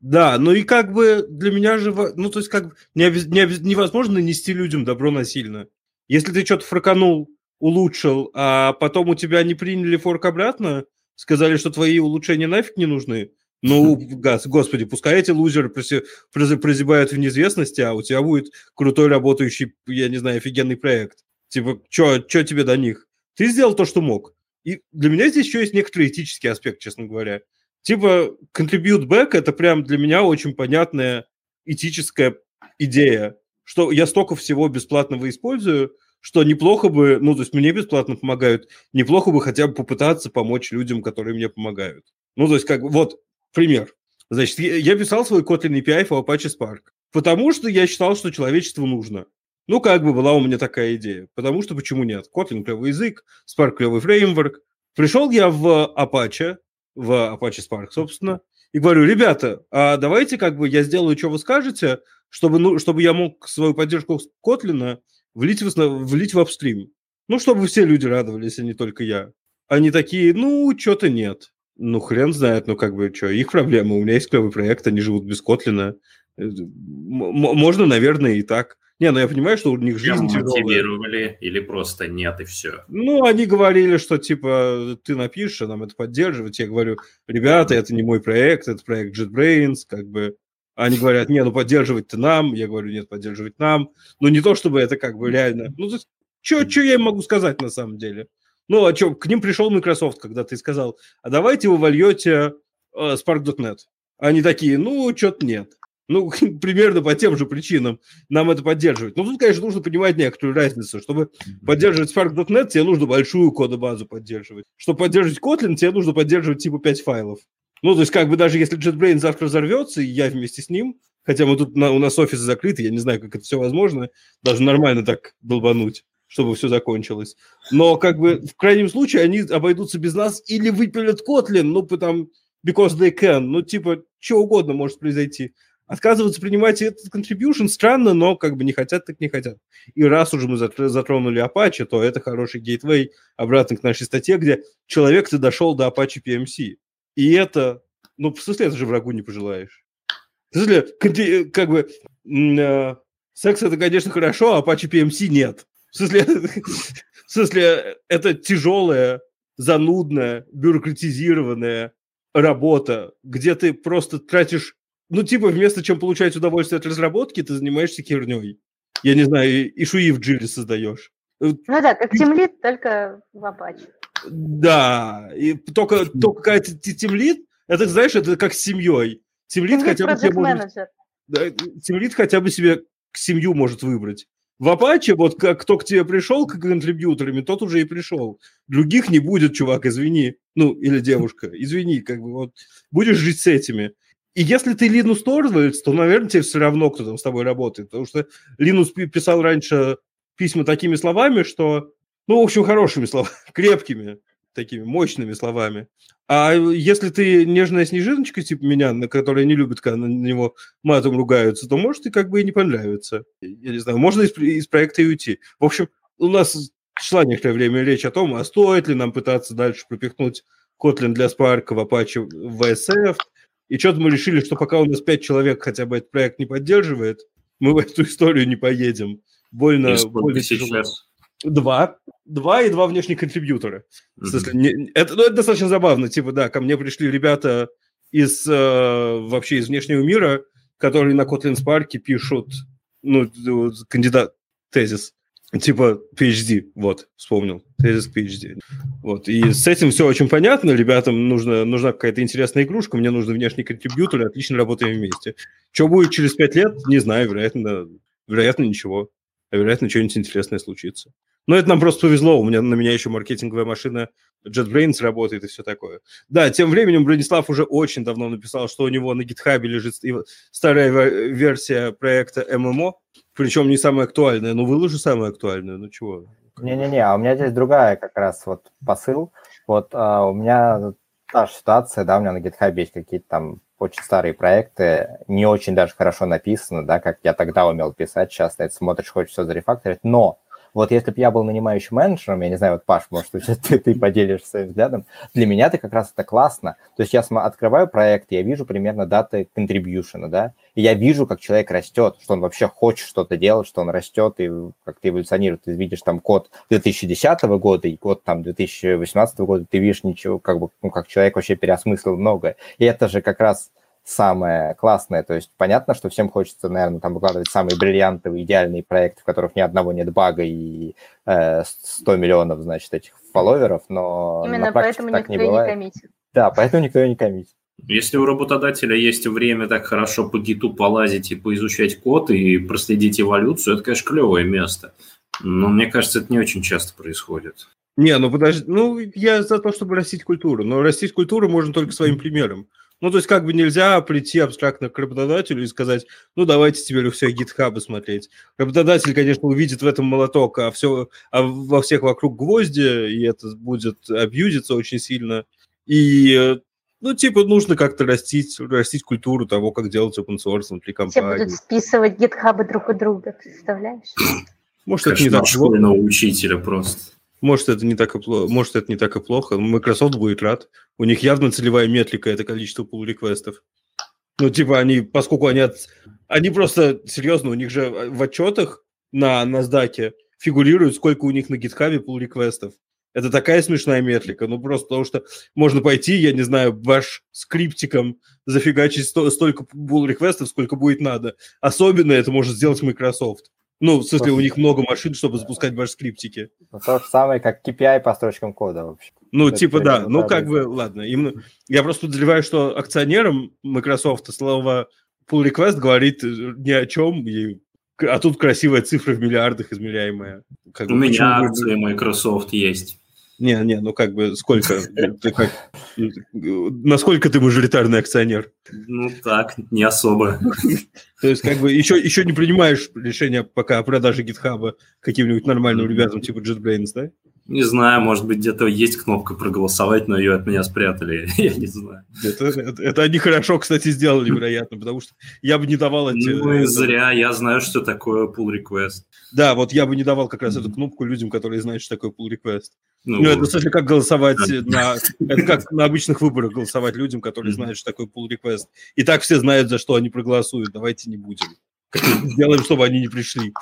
[SPEAKER 1] Да, ну и как бы для меня же, ну то есть как бы не, не, невозможно нести людям добро насильно. Если ты что-то фраканул, улучшил, а потом у тебя не приняли форк обратно, сказали, что твои улучшения нафиг не нужны, ну, газ, господи, пускай эти лузеры прозябают в неизвестности, а у тебя будет крутой работающий, я не знаю, офигенный проект. Типа, что тебе до них? Ты сделал то, что мог. И для меня здесь еще есть некоторый этический аспект, честно говоря. Типа, contribute back – это прям для меня очень понятная этическая идея, что я столько всего бесплатного использую, что неплохо бы, ну, то есть мне бесплатно помогают, неплохо бы хотя бы попытаться помочь людям, которые мне помогают. Ну, то есть, как вот, Пример. Значит, я писал свой Kotlin API в Apache Spark, потому что я считал, что человечеству нужно. Ну, как бы была у меня такая идея. Потому что почему нет? Kotlin клевый язык, Spark клевый фреймворк. Пришел я в Apache, в Apache Spark, собственно, и говорю, ребята, а давайте как бы я сделаю, что вы скажете, чтобы, ну, чтобы я мог свою поддержку Kotlin влить в, влить в апстрим. Ну, чтобы все люди радовались, а не только я. Они такие, ну, что-то нет. Ну, хрен знает, ну, как бы, что, их проблема. У меня есть клевый проект, они живут без Котлина. Э, можно, наверное, и так. Не, ну я понимаю, что у них жизнь
[SPEAKER 5] тяжелая. мотивировали или просто нет, и все?
[SPEAKER 1] Ну, они говорили, что, типа, ты напишешь, а нам это поддерживать. Я говорю, ребята, это не мой проект, это проект JetBrains, как бы. Они говорят, не, ну поддерживать-то нам. Я говорю, нет, поддерживать нам. Ну, не то, чтобы это как бы реально... Ну, что я им могу сказать на самом деле? Ну, а что, к ним пришел Microsoft, когда ты сказал, а давайте вы вольете э, Spark.net. Они такие, ну, что-то нет. Ну, примерно по тем же причинам нам это поддерживать. Ну, тут, конечно, нужно понимать некоторую разницу. Чтобы поддерживать Spark.net, тебе нужно большую кодобазу поддерживать. Чтобы поддерживать Kotlin, тебе нужно поддерживать типа 5 файлов. Ну, то есть, как бы даже если JetBrains завтра взорвется, и я вместе с ним, хотя мы тут, на, у нас офис закрыты, я не знаю, как это все возможно, даже нормально так долбануть чтобы все закончилось. Но как бы в крайнем случае они обойдутся без нас или выпилят Котлин, ну, потому because they can, ну, типа, что угодно может произойти. Отказываться принимать этот contribution странно, но как бы не хотят, так не хотят. И раз уже мы затронули Apache, то это хороший гейтвей обратно к нашей статье, где человек-то дошел до Apache PMC. И это, ну, в смысле, это же врагу не пожелаешь. В смысле, как бы, э, секс это, конечно, хорошо, а Apache PMC нет. В смысле, в смысле, это тяжелая, занудная, бюрократизированная работа, где ты просто тратишь, ну, типа, вместо чем получать удовольствие от разработки, ты занимаешься херней. Я не знаю, и шуи в джире создаешь.
[SPEAKER 3] Ну да, как тимлит, только в Apache.
[SPEAKER 1] Да, и только, только какая-то тимлит, это, знаешь, это как с семьей. Тимлит хотя бы себе может... Да, тимлит хотя бы себе семью может выбрать. В Apache, вот как, кто к тебе пришел к контрибьюторами, тот уже и пришел. Других не будет, чувак, извини. Ну, или девушка, извини, как бы вот. Будешь жить с этими. И если ты Линус Торвальдс, то, наверное, тебе все равно, кто там с тобой работает. Потому что Линус писал раньше письма такими словами, что, ну, в общем, хорошими словами, крепкими, такими мощными словами. А если ты нежная снежиночка, типа меня, на которая не любит, когда на него матом ругаются, то может и как бы и не понравится. Я не знаю, можно из, из проекта и уйти. В общем, у нас шла некоторое время речь о том, а стоит ли нам пытаться дальше пропихнуть Kotlin для Spark в Apache в VSF. И что-то мы решили, что пока у нас пять человек хотя бы этот проект не поддерживает, мы в эту историю не поедем. Больно, больно сейчас? Два. Два и два внешних контрибьютора. Mm-hmm. Смысле, не, это, ну, это достаточно забавно. Типа, да, ко мне пришли ребята из э, вообще из внешнего мира, которые на Kotlin Spark пишут ну, кандидат тезис. Типа PhD, вот, вспомнил. Тезис PhD. Вот. И с этим все очень понятно. Ребятам нужно, нужна какая-то интересная игрушка, мне нужны внешние контрибьюторы, отлично работаем вместе. Что будет через пять лет, не знаю, вероятно, вероятно ничего. А вероятно, что-нибудь интересное случится. Но это нам просто повезло, у меня на меня еще маркетинговая машина JetBrains работает и все такое. Да, тем временем Бронислав уже очень давно написал, что у него на GitHub лежит старая версия проекта MMO, причем не самое актуальное. Ну, выложи самое актуальное, ну чего?
[SPEAKER 2] Не-не-не, а у меня здесь другая как раз вот посыл. Вот а, у меня та же ситуация, да, у меня на GitHub есть какие-то там очень старые проекты, не очень даже хорошо написаны, да, как я тогда умел писать, сейчас ты это смотришь, хочешь все зарефакторить, но вот если бы я был нанимающим менеджером, я не знаю, вот, Паш, может, ты, ты поделишься своим взглядом, для меня это как раз это классно. То есть я открываю проект, я вижу примерно даты contribution, да, и я вижу, как человек растет, что он вообще хочет что-то делать, что он растет и как-то эволюционирует. Ты видишь там код 2010 года и код там 2018 года, ты видишь ничего, как бы, ну, как человек вообще переосмыслил многое. И это же как раз самое классное. То есть понятно, что всем хочется, наверное, там выкладывать самые бриллиантовые, идеальные проекты, в которых ни одного нет бага и э, 100 миллионов, значит, этих фолловеров, но
[SPEAKER 3] Именно
[SPEAKER 2] на
[SPEAKER 3] поэтому
[SPEAKER 2] так
[SPEAKER 3] никто
[SPEAKER 2] не
[SPEAKER 3] и не
[SPEAKER 2] бывает.
[SPEAKER 3] коммитит.
[SPEAKER 2] Да, поэтому никто и не коммитит.
[SPEAKER 5] Если у работодателя есть время так хорошо по гиту полазить и поизучать код и проследить эволюцию, это, конечно, клевое место. Но мне кажется, это не очень часто происходит.
[SPEAKER 1] Не, ну подожди, ну я за то, чтобы растить культуру, но растить культуру можно только своим примером. Ну, то есть как бы нельзя прийти абстрактно к работодателю и сказать, ну, давайте теперь у всех гитхабы смотреть. Работодатель, конечно, увидит в этом молоток, а, все, а во всех вокруг гвозди, и это будет абьюзиться очень сильно. И ну, типа, нужно как-то растить, растить культуру того, как делать open source внутри
[SPEAKER 3] Все
[SPEAKER 1] компании.
[SPEAKER 3] будут списывать гитхабы друг у друга, представляешь?
[SPEAKER 1] Может, это не так
[SPEAKER 5] Кошмар школьного учителя просто.
[SPEAKER 1] Может, это не так и плохо. Может, это не так и плохо. Microsoft будет рад. У них явно целевая метрика – это количество pull реквестов. Ну, типа, они, поскольку они... От... Они просто, серьезно, у них же в отчетах на NASDAQ фигурирует, сколько у них на гитхабе pull реквестов. Это такая смешная метрика. Ну, просто потому что можно пойти, я не знаю, ваш скриптиком зафигачить сто- столько pull реквестов, сколько будет надо. Особенно это может сделать Microsoft. Ну, в смысле, у них много машин, чтобы запускать ваши скриптики.
[SPEAKER 2] Ну, то же самое, как KPI по строчкам кода вообще.
[SPEAKER 1] Ну,
[SPEAKER 2] Это
[SPEAKER 1] типа, да. Ну, как бы, ладно. Именно... Я просто подозреваю, что акционерам Microsoft слово pull request говорит ни о чем, и... а тут красивая цифра в миллиардах измеряемая. Как
[SPEAKER 5] У
[SPEAKER 1] бы,
[SPEAKER 5] меня акции Microsoft есть.
[SPEAKER 1] Не, не, ну как бы сколько? Ты как... Насколько ты мажоритарный акционер?
[SPEAKER 5] Ну так, не особо.
[SPEAKER 1] То есть, как бы, еще, еще не принимаешь решение пока о продаже гитхаба каким-нибудь нормальным ребятам типа JetBrains, да?
[SPEAKER 5] Не знаю, может быть, где-то есть кнопка проголосовать, но ее от меня спрятали. Я не знаю.
[SPEAKER 1] Это, это, это они хорошо, кстати, сделали, вероятно, потому что я бы не давал эти...
[SPEAKER 5] Ну и зря, я знаю, что такое pull request.
[SPEAKER 1] Да, вот я бы не давал как раз эту кнопку людям, которые знают, что такое pull request.
[SPEAKER 5] Ну,
[SPEAKER 1] Ну, это, смысле, как голосовать на... Это как на обычных выборах голосовать людям, которые знают, что такое pull request. И так все знают, за что они проголосуют. Давайте не будем. Сделаем, чтобы они не пришли.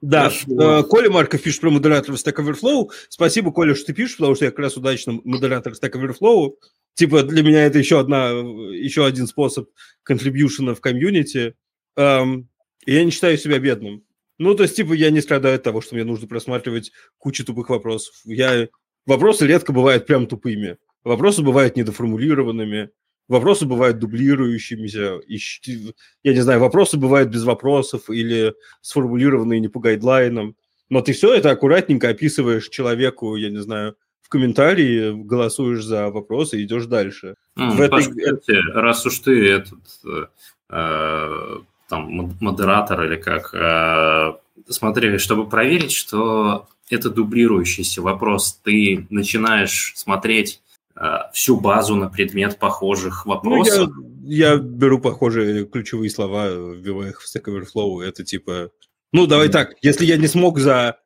[SPEAKER 1] Да,
[SPEAKER 5] Хорошо.
[SPEAKER 1] э, Коля Марков пишет про модераторов Stack Overflow. Спасибо, Коля, что ты пишешь, потому что я как раз удачно модератор Stack Overflow. Типа для меня это еще, одна, еще один способ контрибьюшена в комьюнити. Эм, я не считаю себя бедным. Ну, то есть, типа, я не страдаю от того, что мне нужно просматривать кучу тупых вопросов. Я... Вопросы редко бывают прям тупыми. Вопросы бывают недоформулированными. Вопросы бывают дублирующимися. и щ- Я не знаю, вопросы бывают без вопросов или сформулированные не по гайдлайнам. Но ты все это аккуратненько описываешь человеку, я не знаю, в комментарии, голосуешь за вопросы и идешь дальше.
[SPEAKER 5] М,
[SPEAKER 1] в этой-
[SPEAKER 5] кстати, раз уж ты этот э, там мод- модератор или как, э, смотри, чтобы проверить, что это дублирующийся вопрос, ты начинаешь смотреть всю базу на предмет похожих
[SPEAKER 1] Ну,
[SPEAKER 5] вопросов.
[SPEAKER 1] я, я беру похожие ключевые слова, вбиваю их в Stack Overflow. Это типа... Ну, давай
[SPEAKER 5] Мгм.
[SPEAKER 1] так, если я не смог за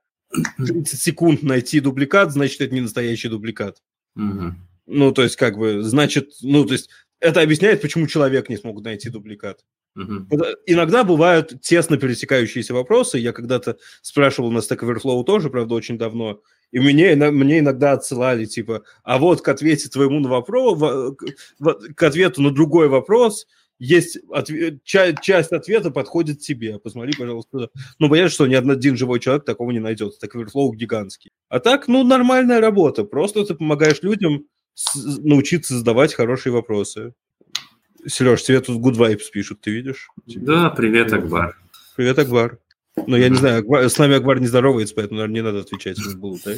[SPEAKER 1] 30 секунд найти дубликат, значит, это не настоящий дубликат.
[SPEAKER 5] Мгм.
[SPEAKER 1] Ну, то есть, как бы, значит, ну, то есть, это объясняет, почему человек не смог найти дубликат. Э, Иногда бывают тесно пересекающиеся вопросы. Я когда-то спрашивал на Stack Overflow тоже, правда, очень давно. И мне, мне иногда отсылали, типа, а вот к ответе твоему на вопрос, к, ответу на другой вопрос есть отве- ча- часть ответа подходит тебе. Посмотри, пожалуйста. Ну, понятно, что ни один живой человек такого не найдет. Stack Overflow гигантский. А так, ну, нормальная работа. Просто ты помогаешь людям с- научиться задавать хорошие вопросы. Сереж, тебе тут good vibes пишут, ты видишь?
[SPEAKER 5] Да, привет, Акбар.
[SPEAKER 1] Привет, Акбар. Но я не знаю, с нами Акбар не здоровается, поэтому, наверное, не надо отвечать ему было, да?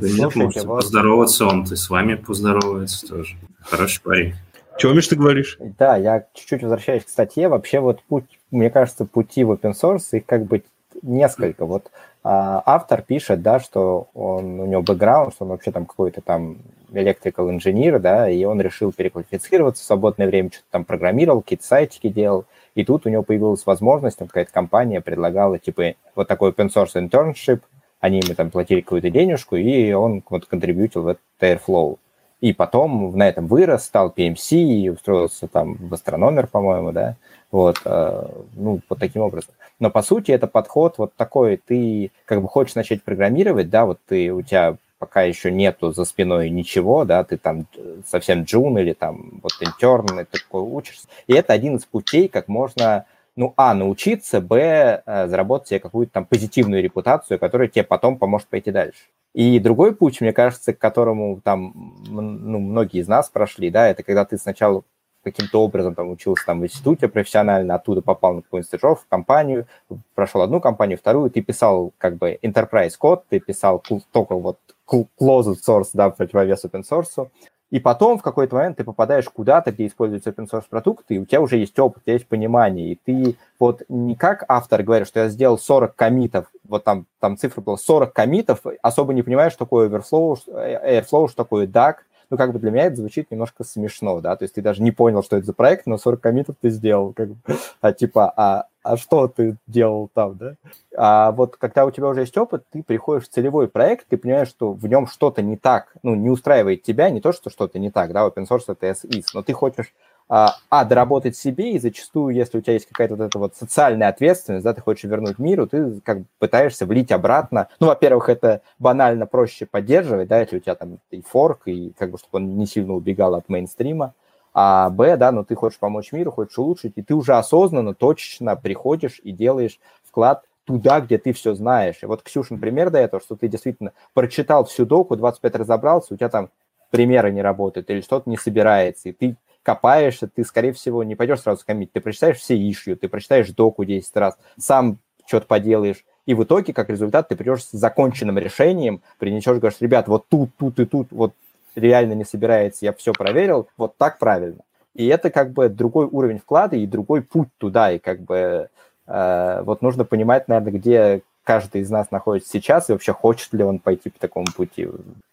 [SPEAKER 5] Да нет,
[SPEAKER 2] вот-
[SPEAKER 5] поздороваться, он и с вами поздоровается тоже. Хороший парень.
[SPEAKER 1] Чего, Миш, ты говоришь?
[SPEAKER 2] Да, я чуть-чуть возвращаюсь к статье. Вообще вот путь, мне кажется, пути в open source, их как бы несколько. Вот а, автор пишет, да, что он, у него бэкграунд, что он вообще там какой-то там electrical инженер, да, и он решил переквалифицироваться в свободное время, что-то там программировал, какие-то сайтики делал, и тут у него появилась возможность, там какая-то компания предлагала, типа, вот такой open source internship, они ему там платили какую-то денежку, и он вот контрибьютил в этот Airflow. И потом на этом вырос, стал PMC и устроился там в астрономер, по-моему, да, вот, э, ну, вот таким образом. Но по сути это подход вот такой, ты как бы хочешь начать программировать, да, вот ты, у тебя пока еще нету за спиной ничего, да, ты там совсем джун или там вот интерн, ты такой учишься. И это один из путей, как можно ну, а, научиться, б, э, заработать себе какую-то там позитивную репутацию, которая тебе потом поможет пойти дальше. И другой путь, мне кажется, к которому там ну, многие из нас прошли, да, это когда ты сначала каким-то образом там учился там в институте профессионально, оттуда попал на какую-нибудь стажировку в компанию, прошел одну компанию, вторую, ты писал как бы enterprise код, ты писал только вот closed source, да, противовес open source, и потом в какой-то момент ты попадаешь куда-то, где используются open source продукты, и у тебя уже есть опыт, есть понимание, и ты вот не как автор говорит, что я сделал 40 комитов, вот там, там цифра была 40 комитов, особо не понимаешь, что такое Overflow, Airflow, что такое DAG, ну, как бы для меня это звучит немножко смешно, да, то есть ты даже не понял, что это за проект, но 40 комитов ты сделал, как бы, а типа, а, а что ты делал там, да? А вот когда у тебя уже есть опыт, ты приходишь в целевой проект, ты понимаешь, что в нем что-то не так, ну, не устраивает тебя, не то, что что-то не так, да, open source это SIS, но ты хочешь а, доработать себе, и зачастую, если у тебя есть какая-то вот эта вот социальная ответственность, да, ты хочешь вернуть миру, ты как бы пытаешься влить обратно. Ну, во-первых, это банально проще поддерживать, да, если у тебя там и форк, и как бы, чтобы он не сильно убегал от мейнстрима. А Б, да, ну ты хочешь помочь миру, хочешь улучшить, и ты уже осознанно, точечно приходишь и делаешь вклад туда, где ты все знаешь. И вот Ксюшин пример до этого, что ты действительно прочитал всю доку, 25 разобрался, у тебя там примеры не работают или что-то не собирается, и ты копаешься, ты, скорее всего, не пойдешь сразу коммит, ты прочитаешь все ишью, ты прочитаешь доку 10 раз, сам что-то поделаешь, и в итоге, как результат, ты придешь с законченным решением, принесешь, говоришь, ребят, вот тут, тут и тут, вот реально не собирается, я все проверил, вот так правильно. И это как бы другой уровень вклада и другой путь туда, и как бы э, вот нужно понимать, наверное, где каждый из нас находится сейчас, и вообще хочет ли он пойти по такому пути,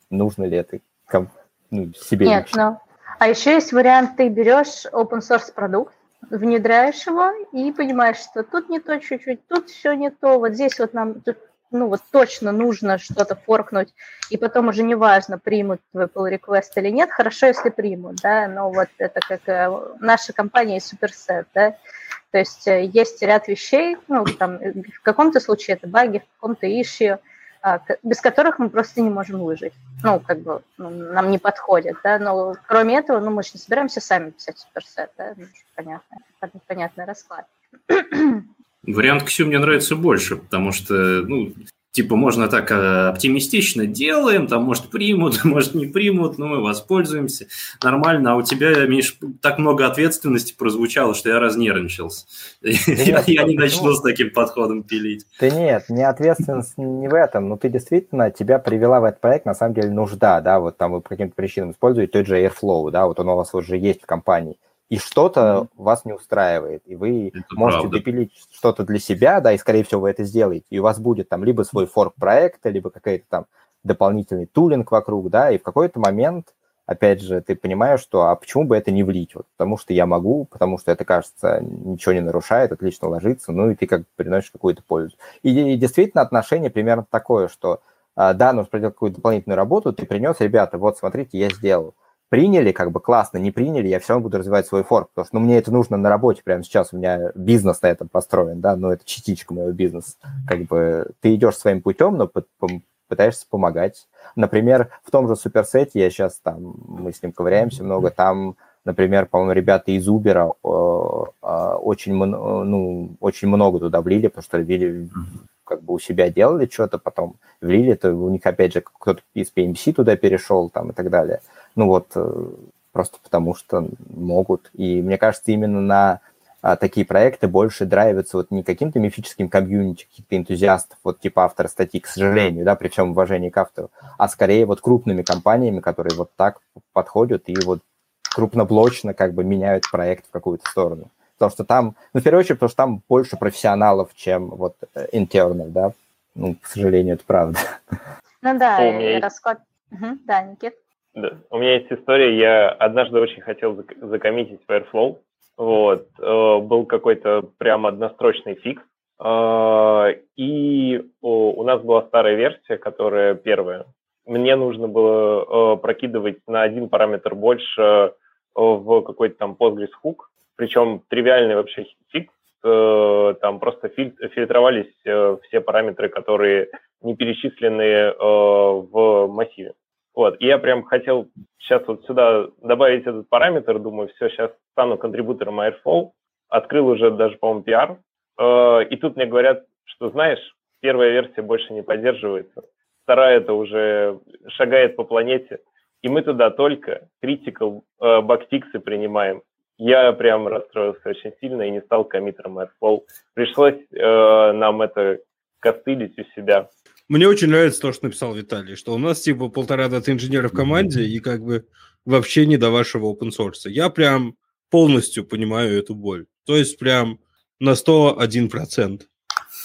[SPEAKER 2] нужно ли это ну, себе
[SPEAKER 3] Нет, лично. но а еще есть вариант, ты берешь open source продукт, внедряешь его и понимаешь, что тут не то чуть-чуть, тут все не то, вот здесь вот нам ну вот точно нужно что-то форкнуть, и потом уже неважно, примут твой pull request или нет, хорошо, если примут, да, но вот это как э, наша компания Superset, да, то есть э, есть ряд вещей, ну, там, в каком-то случае это баги, в каком-то issue, без которых мы просто не можем выжить. Ну, как бы ну, нам не подходит, да, но кроме этого, ну, мы же не собираемся сами писать суперсет, да, ну, понятно, понятный расклад.
[SPEAKER 5] Вариант Ксю мне нравится больше, потому что, ну, типа, можно так э, оптимистично делаем, там, может, примут, может, не примут, но мы воспользуемся. Нормально. А у тебя, Миш, так много ответственности прозвучало, что я разнервничался. Я не начну с таким подходом пилить.
[SPEAKER 2] Да нет, не ответственность не в этом. Но ты действительно, тебя привела в этот проект, на самом деле, нужда, да, вот там вы по каким-то причинам используете тот же Airflow, да, вот он у вас уже есть в компании и что-то mm-hmm. вас не устраивает, и вы это можете правда. допилить что-то для себя, да, и, скорее всего, вы это сделаете, и у вас будет там либо свой форк проекта, либо какой-то там дополнительный тулинг вокруг, да, и в какой-то момент, опять же, ты понимаешь, что а почему бы это не влить, вот, потому что я могу, потому что это, кажется, ничего не нарушает, отлично ложится, ну, и ты как бы приносишь какую-то пользу. И, и действительно отношение примерно такое, что а, да, нужно проделать какую-то дополнительную работу, ты принес, ребята, вот, смотрите, я сделал приняли, как бы классно, не приняли, я все равно буду развивать свой форк, потому что ну, мне это нужно на работе прямо сейчас, у меня бизнес на этом построен, да, но это частичка моего бизнеса. Как бы ты идешь своим путем, но пытаешься помогать. Например, в том же суперсете я сейчас там, мы с ним ковыряемся много, там, например, по-моему, ребята из Uber э, очень, ну, очень много туда влили, потому что влили, как бы у себя делали что-то, потом влили, то у них опять же кто-то из PMC туда перешел там и так далее. Ну вот, э, просто потому что могут. И мне кажется, именно на а, такие проекты больше драйвятся вот не каким-то мифическим комьюнити, каких-то энтузиастов, вот типа автора статьи, к сожалению, да, при всем уважении к автору, а скорее вот крупными компаниями, которые вот так подходят и вот крупноблочно как бы меняют проект в какую-то сторону. Потому что там, ну, в первую очередь, потому что там больше профессионалов, чем вот интернов, да. Ну, к сожалению, это правда.
[SPEAKER 3] Ну да, и расклад... Угу, да, Никит.
[SPEAKER 4] Да. У меня есть история, я однажды очень хотел закоммитить Airflow, вот, э, был какой-то прям однострочный фикс, э, и у нас была старая версия, которая первая. Мне нужно было э, прокидывать на один параметр больше в какой-то там Postgres hook, причем тривиальный вообще фикс, там просто фильтровались все параметры, которые не перечислены в массиве. Вот, и я прям хотел сейчас вот сюда добавить этот параметр, думаю, все, сейчас стану контрибутором Airflow, открыл уже даже, по-моему, PR, э, и тут мне говорят, что, знаешь, первая версия больше не поддерживается, вторая это уже шагает по планете, и мы туда только critical э, бакфиксы принимаем. Я прям расстроился очень сильно и не стал коммитером Airflow. Пришлось э, нам это костылить у себя.
[SPEAKER 1] Мне очень нравится то, что написал Виталий, что у нас типа полтора дата инженера в команде и как бы вообще не до вашего open source. Я прям полностью понимаю эту боль. То есть прям на 101%.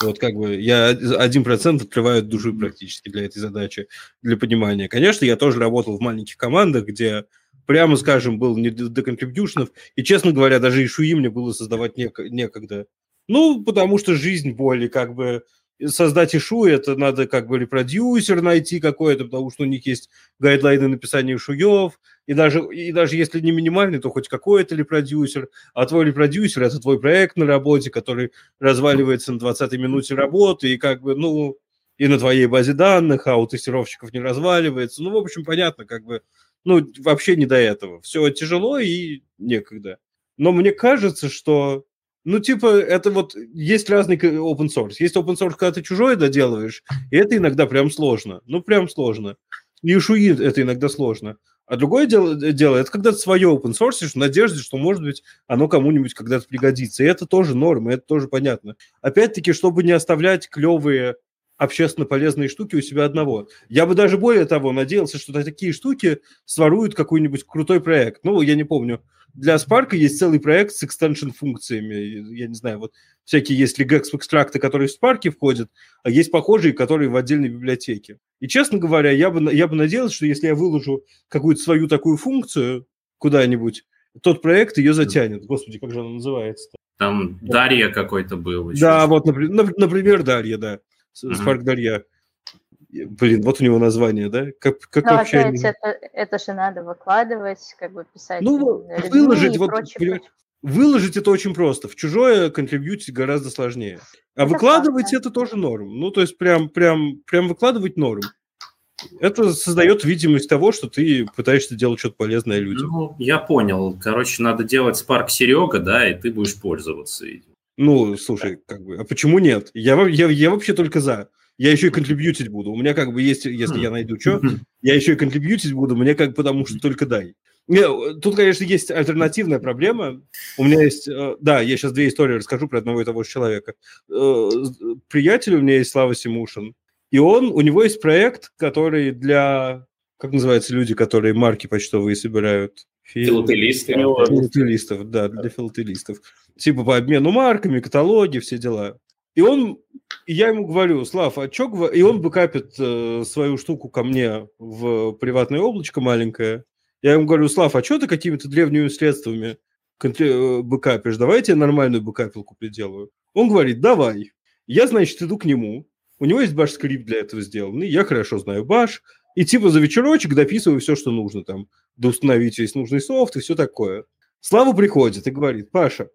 [SPEAKER 1] Вот как бы я один процент открываю души практически для этой задачи, для понимания. Конечно, я тоже работал в маленьких командах, где, прямо скажем, был не до контрибьюшенов, и, честно говоря, даже и шуи мне было создавать некогда. Ну, потому что жизнь более как бы создать ишу, это надо как бы репродюсер найти какой-то, потому что у них есть гайдлайны написания шуев, и даже, и даже если не минимальный, то хоть какой-то репродюсер, а твой репродюсер – это твой проект на работе, который разваливается на 20-й минуте работы, и как бы, ну, и на твоей базе данных, а у тестировщиков не разваливается. Ну, в общем, понятно, как бы, ну, вообще не до этого. Все тяжело и некогда. Но мне кажется, что ну, типа, это вот есть разный open source. Есть open source, когда ты чужое доделываешь, и это иногда прям сложно. Ну, прям сложно. И шуи это иногда сложно. А другое дело, дело это когда ты свое open source в надежде, что, может быть, оно кому-нибудь когда-то пригодится. И это тоже норма, это тоже понятно. Опять-таки, чтобы не оставлять клевые общественно полезные штуки у себя одного. Я бы даже более того надеялся, что такие штуки своруют какой-нибудь крутой проект. Ну, я не помню, для Spark есть целый проект с экстеншн функциями. Я не знаю, вот всякие есть regex экстракты, которые в Spark входят, а есть похожие, которые в отдельной библиотеке. И, честно говоря, я бы, я бы надеялся, что если я выложу какую-то свою такую функцию куда-нибудь, тот проект ее затянет. Господи, как же она называется-то?
[SPEAKER 5] Там Дарья какой-то был.
[SPEAKER 1] Еще. Да, вот, например, например, Дарья, да. Spark mm-hmm. Дарья. Блин, вот у него название, да? Как, как
[SPEAKER 3] Но вообще опять это, это же надо выкладывать, как бы писать.
[SPEAKER 1] Ну, выложить, вот, прочее, выложить это очень просто. В чужое контрибьютить гораздо сложнее. А это выкладывать правда. это тоже норм. Ну, то есть прям, прям, прям выкладывать норм. Это создает видимость того, что ты пытаешься делать что-то полезное людям.
[SPEAKER 5] Ну, я понял. Короче, надо делать спарк Серега, да, и ты будешь пользоваться этим.
[SPEAKER 1] Ну, слушай, как бы, а почему нет? Я, я, я вообще только за я еще и контрибьютить буду. У меня как бы есть, если я найду что, я еще и контрибьютить буду, мне как потому что только дай. Не, тут, конечно, есть альтернативная проблема. У меня есть, э, да, я сейчас две истории расскажу про одного и того же человека. Э, приятель у меня есть Слава Симушин, и он, у него есть проект, который для, как называются люди, которые марки почтовые собирают?
[SPEAKER 5] Филателисты.
[SPEAKER 1] Филателистов, да, для филателистов. Типа по обмену марками, каталоги, все дела. И он, я ему говорю, Слав, а чё, и он бэкапит э, свою штуку ко мне в приватное облачко маленькое. Я ему говорю, Слав, а что ты какими-то древними средствами бэкапишь? Давай я тебе нормальную бэкапилку приделаю. Он говорит, давай. Я, значит, иду к нему. У него есть баш-скрипт для этого сделанный. Я хорошо знаю баш. И типа за вечерочек дописываю все, что нужно там. Доустановить весь нужный софт и все такое. Слава приходит и говорит, Паша,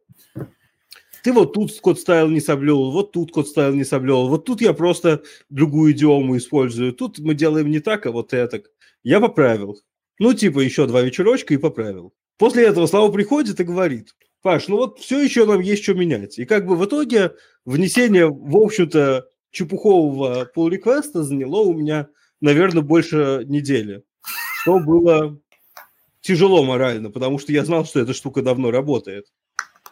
[SPEAKER 1] ты вот тут код ставил, не соблел, вот тут код ставил, не соблел, вот тут я просто другую идиому использую, тут мы делаем не так, а вот это. Я поправил. Ну, типа, еще два вечерочка и поправил. После этого Слава приходит и говорит, Паш, ну вот все еще нам есть что менять. И как бы в итоге внесение, в общем-то, чепухового pull реквеста заняло у меня, наверное, больше недели. Что было тяжело морально, потому что я знал, что эта штука давно работает.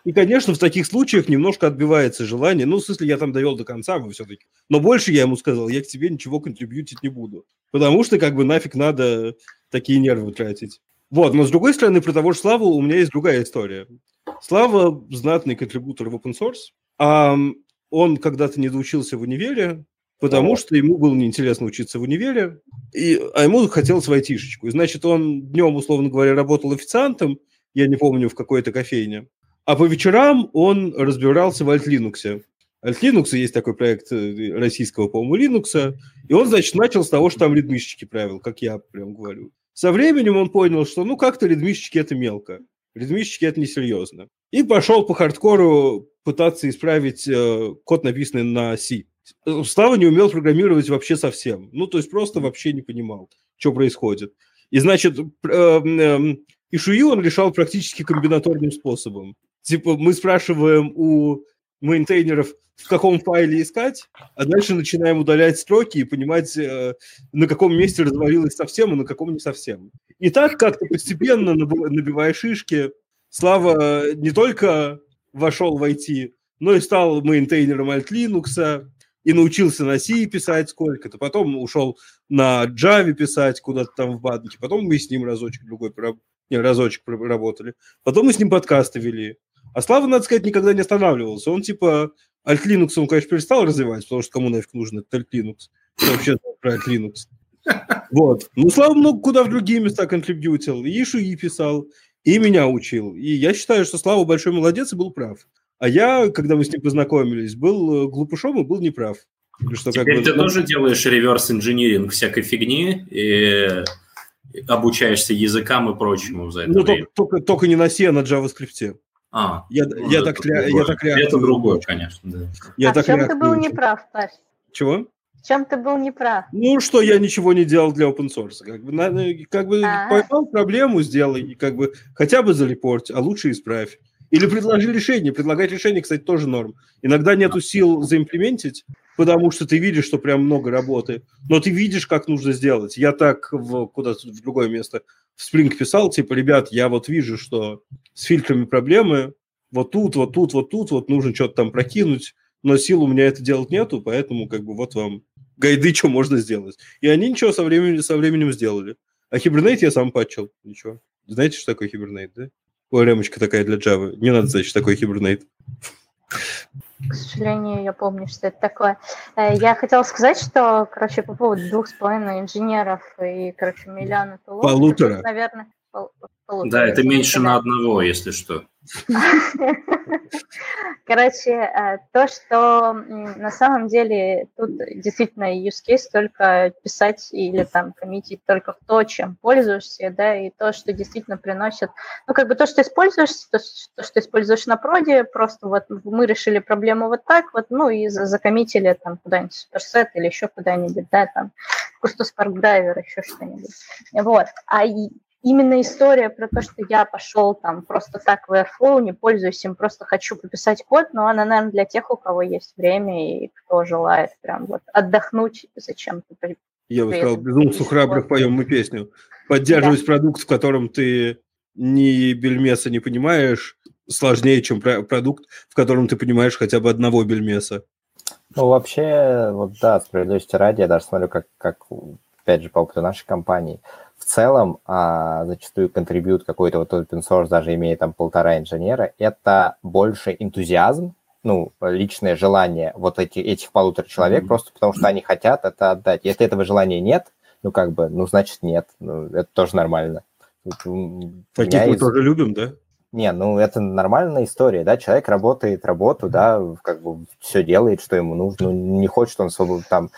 [SPEAKER 1] И, конечно, в таких случаях немножко отбивается желание. Ну, в смысле, я там довел до конца мы все-таки. Но больше я ему сказал, я к тебе ничего контрибьютить не буду. Потому что, как бы, нафиг надо такие нервы тратить. Вот, но с другой стороны, про того же Славу у меня есть другая история. Слава знатный контрибутор в open source, а он когда-то не доучился в универе, потому что ему было неинтересно учиться в универе, и, а ему хотелось в айтишечку. И, значит, он днем, условно говоря, работал официантом, я не помню, в какой-то кофейне, а по вечерам он разбирался в Alt Linux. Alt Linux есть такой проект э, российского, по-моему, Linux, и он, значит, начал с того, что там редмишечки правил, как я прям говорю. Со временем он понял, что ну как-то редмишечки это мелко, редмишечки это несерьезно. И пошел по хардкору пытаться исправить э, код, написанный на C. Слава не умел программировать вообще совсем. Ну, то есть просто вообще не понимал, что происходит. И, значит, э, э, Ишую он решал практически комбинаторным способом. Типа мы спрашиваем у мейнтейнеров, в каком файле искать, а дальше начинаем удалять строки и понимать, э, на каком месте развалилось совсем, и на каком не совсем. И так как-то постепенно, набивая шишки, Слава не только вошел в IT, но и стал мейнтейнером Alt Linux, и научился на C писать сколько-то, потом ушел на Java писать куда-то там в баднике, потом мы с ним разочек другой, не, разочек работали, потом мы с ним подкасты вели. А Слава, надо сказать, никогда не останавливался. Он типа Alt Linux он, конечно, перестал развивать, потому что кому нафиг нужен этот Alt Linux? Что вообще про Alt Linux? Вот. Ну, Слава много куда в другие места контрибьютил. И Ишуи писал, и меня учил. И я считаю, что Слава большой молодец и был прав. А я, когда мы с ним познакомились, был э, глупышом и был неправ.
[SPEAKER 5] Что, Теперь как бы, ты ну... тоже делаешь реверс-инжиниринг всякой фигни и обучаешься языкам и прочему за это
[SPEAKER 1] Ну, время. Только, только, только не на C, а на JavaScript.
[SPEAKER 5] А,
[SPEAKER 1] я, ну, я, так, другое. я так
[SPEAKER 5] реагирую. Это другое, конечно, да.
[SPEAKER 3] Я а так в чем ты был неправ, Паш?
[SPEAKER 1] Чего?
[SPEAKER 3] В чем ты был неправ?
[SPEAKER 1] Ну, что я ничего не делал для open source. Как бы, как бы А-а-а. поймал проблему, сделай, как бы хотя бы зарепорт, а лучше исправь. Или предложи решение. Предлагать решение, кстати, тоже норм. Иногда нету сил заимплементить, потому что ты видишь, что прям много работы, но ты видишь, как нужно сделать. Я так в, куда-то в другое место в Spring писал, типа, ребят, я вот вижу, что с фильтрами проблемы, вот тут, вот тут, вот тут, вот нужно что-то там прокинуть, но сил у меня это делать нету, поэтому как бы вот вам гайды, что можно сделать. И они ничего со временем, со временем сделали. А Hibernate я сам патчил. Ничего. Знаете, что такое Hibernate, да? Ремочка такая для Java. Не надо знать, что такое Hibernate.
[SPEAKER 3] К сожалению, я помню, что это такое. Э, я хотела сказать, что, короче, по поводу двух с половиной инженеров и, короче, миллиона.
[SPEAKER 1] Полутора.
[SPEAKER 3] Наверное,
[SPEAKER 5] полутора. Да, это меньше на одного, если что.
[SPEAKER 3] Короче, э, то, что на самом деле тут действительно use case только писать или там коммитить только в то, чем пользуешься, да, и то, что действительно приносит, ну, как бы то, что используешь, то, что используешь на проде, просто вот мы решили проблему вот так вот, ну, и закоммитили там куда-нибудь суперсет или еще куда-нибудь, да, там, Spark Driver, еще что-нибудь. Вот. А именно история про то, что я пошел там просто так в Airflow, не пользуюсь им, просто хочу пописать код, но она, наверное, для тех, у кого есть время и кто желает прям вот отдохнуть зачем-то.
[SPEAKER 1] Я бы сказал, безумцу храбрых поем мы песню. Поддерживать да. продукт, в котором ты ни бельмеса не понимаешь, сложнее, чем продукт, в котором ты понимаешь хотя бы одного бельмеса.
[SPEAKER 2] Ну, вообще, вот да, справедливости ради, я даже смотрю, как, как опять же, по опыту нашей компании – в целом а, зачастую контрибьют какой-то вот open source, даже имея там полтора инженера, это больше энтузиазм, ну, личное желание вот эти, этих полутора человек, mm-hmm. просто потому что они хотят это отдать. Если этого желания нет, ну, как бы, ну, значит, нет. Ну, это тоже нормально.
[SPEAKER 1] Таких мы из... тоже любим, да?
[SPEAKER 2] Не, ну это нормальная история, да, человек работает работу, да, как бы все делает, что ему нужно, ну, не хочет он свобод, там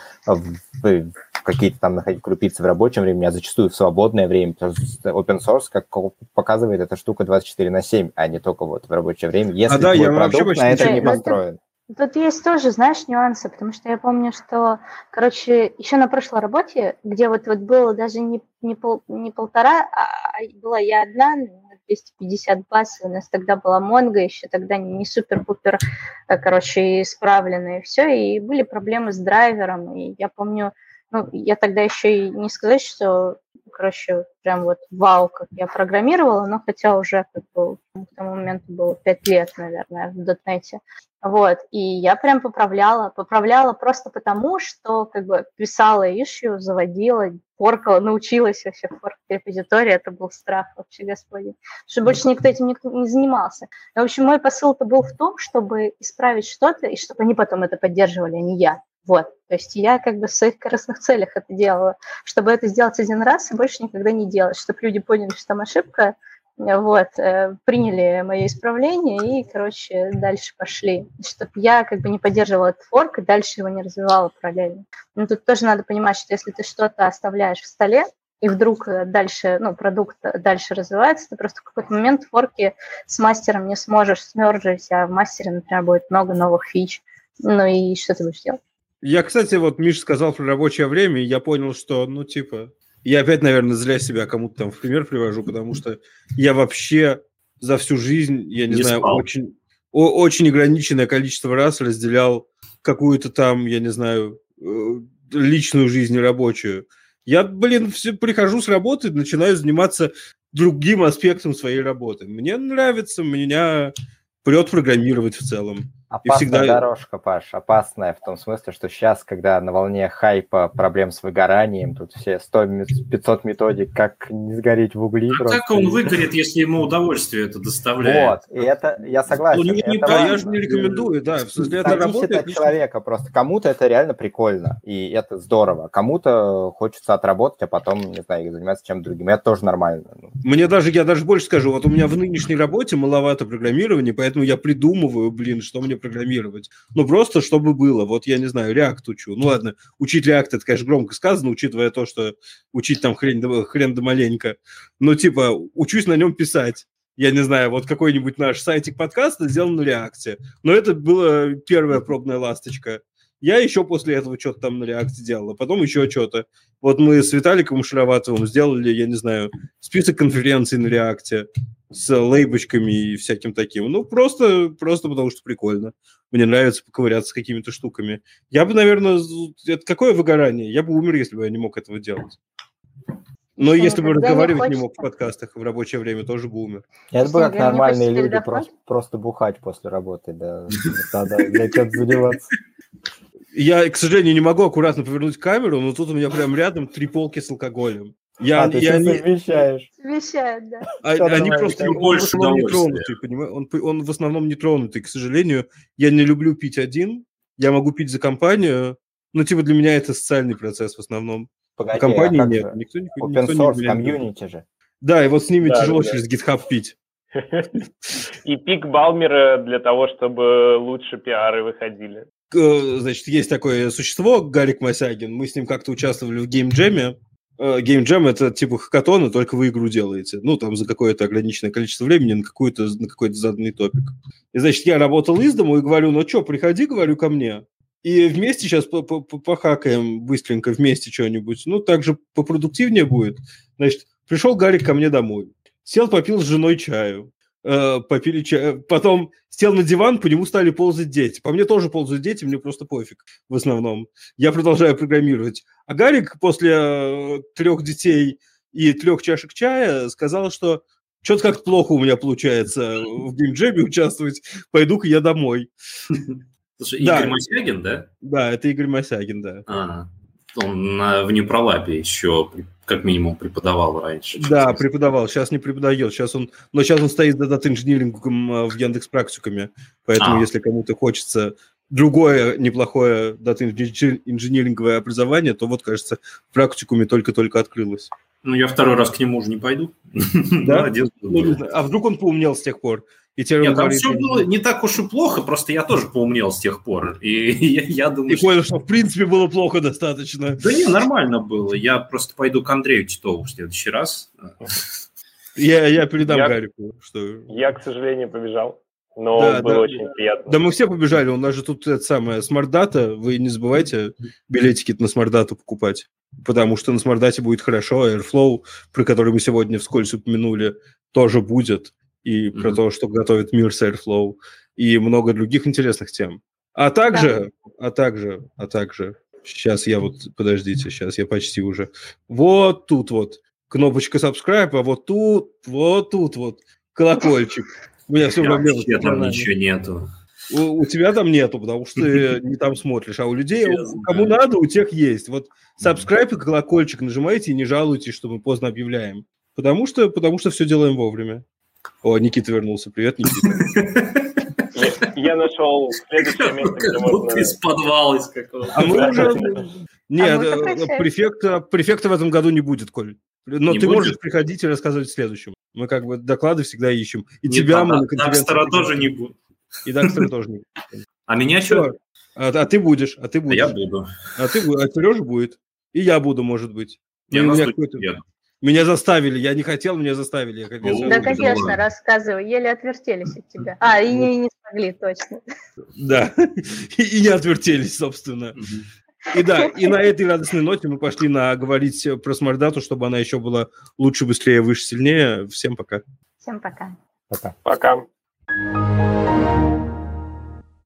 [SPEAKER 2] какие-то там находить крупицы в рабочем времени, а зачастую в свободное время, потому что open source, как показывает, эта штука 24 на 7, а не только вот в рабочее время, если а, да, твой продукт на это не построен.
[SPEAKER 3] Тут есть тоже, знаешь, нюансы, потому что я помню, что, короче, еще на прошлой работе, где вот, вот было даже не, не, пол, не полтора, а была я одна, 250 баз, у нас тогда была Монго, еще тогда не супер-пупер, э, короче, исправленная, и все, и были проблемы с драйвером, и я помню, ну, я тогда еще и не сказать, что короче, прям вот вау, как я программировала, но хотя уже как бы к тому моменту было пять лет, наверное, в дотнете. Вот, и я прям поправляла, поправляла просто потому, что как бы писала ищу, заводила, форкала, научилась вообще форкать репозитории, это был страх вообще, господи, что больше никто этим не, не занимался. Но, в общем, мой посыл-то был в том, чтобы исправить что-то, и чтобы они потом это поддерживали, а не я. Вот, то есть я как бы в своих корыстных целях это делала, чтобы это сделать один раз и больше никогда не делать, чтобы люди поняли, что там ошибка, вот, э, приняли мое исправление и, короче, дальше пошли. Чтобы я как бы не поддерживала этот форк и дальше его не развивала параллельно. Но тут тоже надо понимать, что если ты что-то оставляешь в столе, и вдруг э, дальше, ну, продукт дальше развивается, ты просто в какой-то момент форки с мастером не сможешь смержить, а в мастере, например, будет много новых фич. Ну и что ты будешь делать?
[SPEAKER 1] Я, кстати, вот Миша сказал про рабочее время, и я понял, что, ну, типа, я опять, наверное, зря себя кому-то там в пример привожу, потому что я вообще за всю жизнь, я не, не знаю, спал. очень, о, очень ограниченное количество раз разделял какую-то там, я не знаю, э, личную жизнь и рабочую. Я, блин, все, прихожу с работы, начинаю заниматься другим аспектом своей работы. Мне нравится, меня прет программировать в целом.
[SPEAKER 2] Опасная всегда... дорожка, Паш, опасная в том смысле, что сейчас, когда на волне хайпа проблем с выгоранием, тут все 100-500 методик, как не сгореть в угли.
[SPEAKER 5] А как он выгорит, если ему удовольствие это доставляет?
[SPEAKER 2] Вот, и это, я согласен. Ну,
[SPEAKER 1] не,
[SPEAKER 2] это
[SPEAKER 1] я же не рекомендую, да. В
[SPEAKER 2] смысле, это работает. от человека просто. Кому-то это реально прикольно, и это здорово. Кому-то хочется отработать, а потом, не знаю, заниматься чем-то другим. Это тоже нормально.
[SPEAKER 1] Ну. Мне даже, я даже больше скажу, вот у меня в нынешней работе маловато программирования, поэтому я придумываю, блин, что мне программировать. Ну, просто чтобы было. Вот я не знаю, React учу. Ну, ладно, учить React, это, конечно, громко сказано, учитывая то, что учить там хрен, хрен да маленько. Но, типа, учусь на нем писать я не знаю, вот какой-нибудь наш сайтик подкаста сделан на реакте. Но это была первая пробная ласточка. Я еще после этого что-то там на реакте делал, а потом еще что-то. Вот мы с Виталиком Шароватовым сделали, я не знаю, список конференций на реакте с лейбочками и всяким таким. Ну, просто, просто потому что прикольно. Мне нравится поковыряться с какими-то штуками. Я бы, наверное, это какое выгорание? Я бы умер, если бы я не мог этого делать. Но Почему? если бы разговаривать не, не мог в подкастах в рабочее время, тоже бы умер.
[SPEAKER 2] Это бы как нормальные люди просто, просто бухать после работы, да. Надо чем заниматься.
[SPEAKER 1] Я, к сожалению, не могу аккуратно повернуть камеру, но тут у меня прям рядом три полки с алкоголем. Я,
[SPEAKER 2] а, ты я не... совмещаешь.
[SPEAKER 3] Совмещает, да.
[SPEAKER 1] А, они просто он больше в не тронутый, понимаешь? Он, он в основном не тронутый, к сожалению. Я не люблю пить один, я могу пить за компанию, но типа для меня это социальный процесс в основном.
[SPEAKER 2] Погоди, а компании а нет. Же? Никто, никто, Open никто source, не комьюнити же.
[SPEAKER 1] Да, и вот с ними да, тяжело да. через GitHub пить.
[SPEAKER 4] И пик Балмера для того, чтобы лучше пиары выходили.
[SPEAKER 1] Значит, есть такое существо, Гарик Масягин. Мы с ним как-то участвовали в геймджеме. Геймджем – это типа хакатон, только вы игру делаете. Ну, там за какое-то ограниченное количество времени на, какой-то, на какой-то заданный топик. И, значит, я работал из дому и говорю, ну что, приходи, говорю, ко мне. И вместе сейчас похакаем быстренько вместе что-нибудь. Ну, так же попродуктивнее будет. Значит, пришел Гарик ко мне домой. Сел, попил с женой чаю. Э, попили чай. Потом сел на диван, по нему стали ползать дети. По мне тоже ползают дети, мне просто пофиг в основном. Я продолжаю программировать. А Гарик после э, трех детей и трех чашек чая сказал, что что-то как-то плохо у меня получается в геймджеме участвовать, пойду-ка я домой.
[SPEAKER 5] Слушай, да. Игорь Мосягин, да?
[SPEAKER 1] Да, это Игорь Мосягин, да.
[SPEAKER 5] А, он в Непролабе еще как минимум преподавал раньше.
[SPEAKER 1] Да, преподавал, сейчас не преподает, сейчас он, но сейчас он стоит за дата-инжинирингом э, в Яндекс практикуме, поэтому а. если кому-то хочется другое неплохое дата-инжиниринговое образование, то вот, кажется, в практикуме только-только открылось.
[SPEAKER 5] Ну, я второй раз к нему уже не пойду.
[SPEAKER 1] Да? Ну, а вдруг он поумнел с тех пор?
[SPEAKER 5] И теперь Нет, там говорит, все было не так уж и плохо, просто я тоже поумнел с тех пор. И я, я думаю,
[SPEAKER 1] и что... понял, что в принципе было плохо достаточно.
[SPEAKER 5] Да не, нормально было. Я просто пойду к Андрею Титову в следующий раз.
[SPEAKER 1] Я, я передам я, Гарику.
[SPEAKER 4] Что... Я, к сожалению, побежал. Но да, было да, очень приятно.
[SPEAKER 1] Да, мы все побежали. У нас же тут это самое смарт-дата. Вы не забывайте билетики на смарт-дату покупать. Потому что на смарт-дате будет хорошо. Airflow, про который мы сегодня вскользь упомянули, тоже будет и mm-hmm. про то, что готовит мир с Airflow, и много других интересных тем. А также, да. а также, а также, сейчас я вот, подождите, сейчас я почти уже, вот тут вот, кнопочка subscribe, а вот тут, вот тут вот колокольчик. У меня все проблемы.
[SPEAKER 5] Вообще там ничего нету.
[SPEAKER 1] У, у тебя там нету, потому что ты не там смотришь, а у людей, у, кому надо, у тех есть. Вот subscribe и колокольчик нажимайте и не жалуйтесь, что мы поздно объявляем. Потому что, потому что все делаем вовремя. О, Никита вернулся. Привет, Никита.
[SPEAKER 4] Я нашел следующее место, где можно...
[SPEAKER 5] из подвала из какого-то.
[SPEAKER 1] А мы уже... Нет,
[SPEAKER 3] мы-то
[SPEAKER 1] э, префекта, префекта в этом году не будет, Коль. Но ты можешь приходить и рассказывать в следующем. Мы как бы доклады всегда ищем. И
[SPEAKER 5] Не
[SPEAKER 1] тебя
[SPEAKER 5] там,
[SPEAKER 1] мы
[SPEAKER 5] а
[SPEAKER 1] на конференции
[SPEAKER 5] Дакстера тоже не будет.
[SPEAKER 1] И Дакстера тоже не будет.
[SPEAKER 5] А меня что?
[SPEAKER 1] А, а ты будешь, а ты будешь.
[SPEAKER 5] Я буду.
[SPEAKER 1] А ты а Сережа будет. И я буду, может быть.
[SPEAKER 5] Я
[SPEAKER 1] Ну, меня. Меня заставили, я не хотел, меня заставили. Я хотел.
[SPEAKER 3] Да,
[SPEAKER 5] Ну,
[SPEAKER 3] конечно, рассказывай. Еле отвертелись от тебя. А, и не, не смогли, точно.
[SPEAKER 1] Да, и, и не отвертелись, собственно. И да, и на этой радостной ноте мы пошли на говорить про смардату, чтобы она еще была лучше, быстрее, выше, сильнее. Всем пока.
[SPEAKER 3] Всем пока.
[SPEAKER 2] Пока.
[SPEAKER 4] Пока.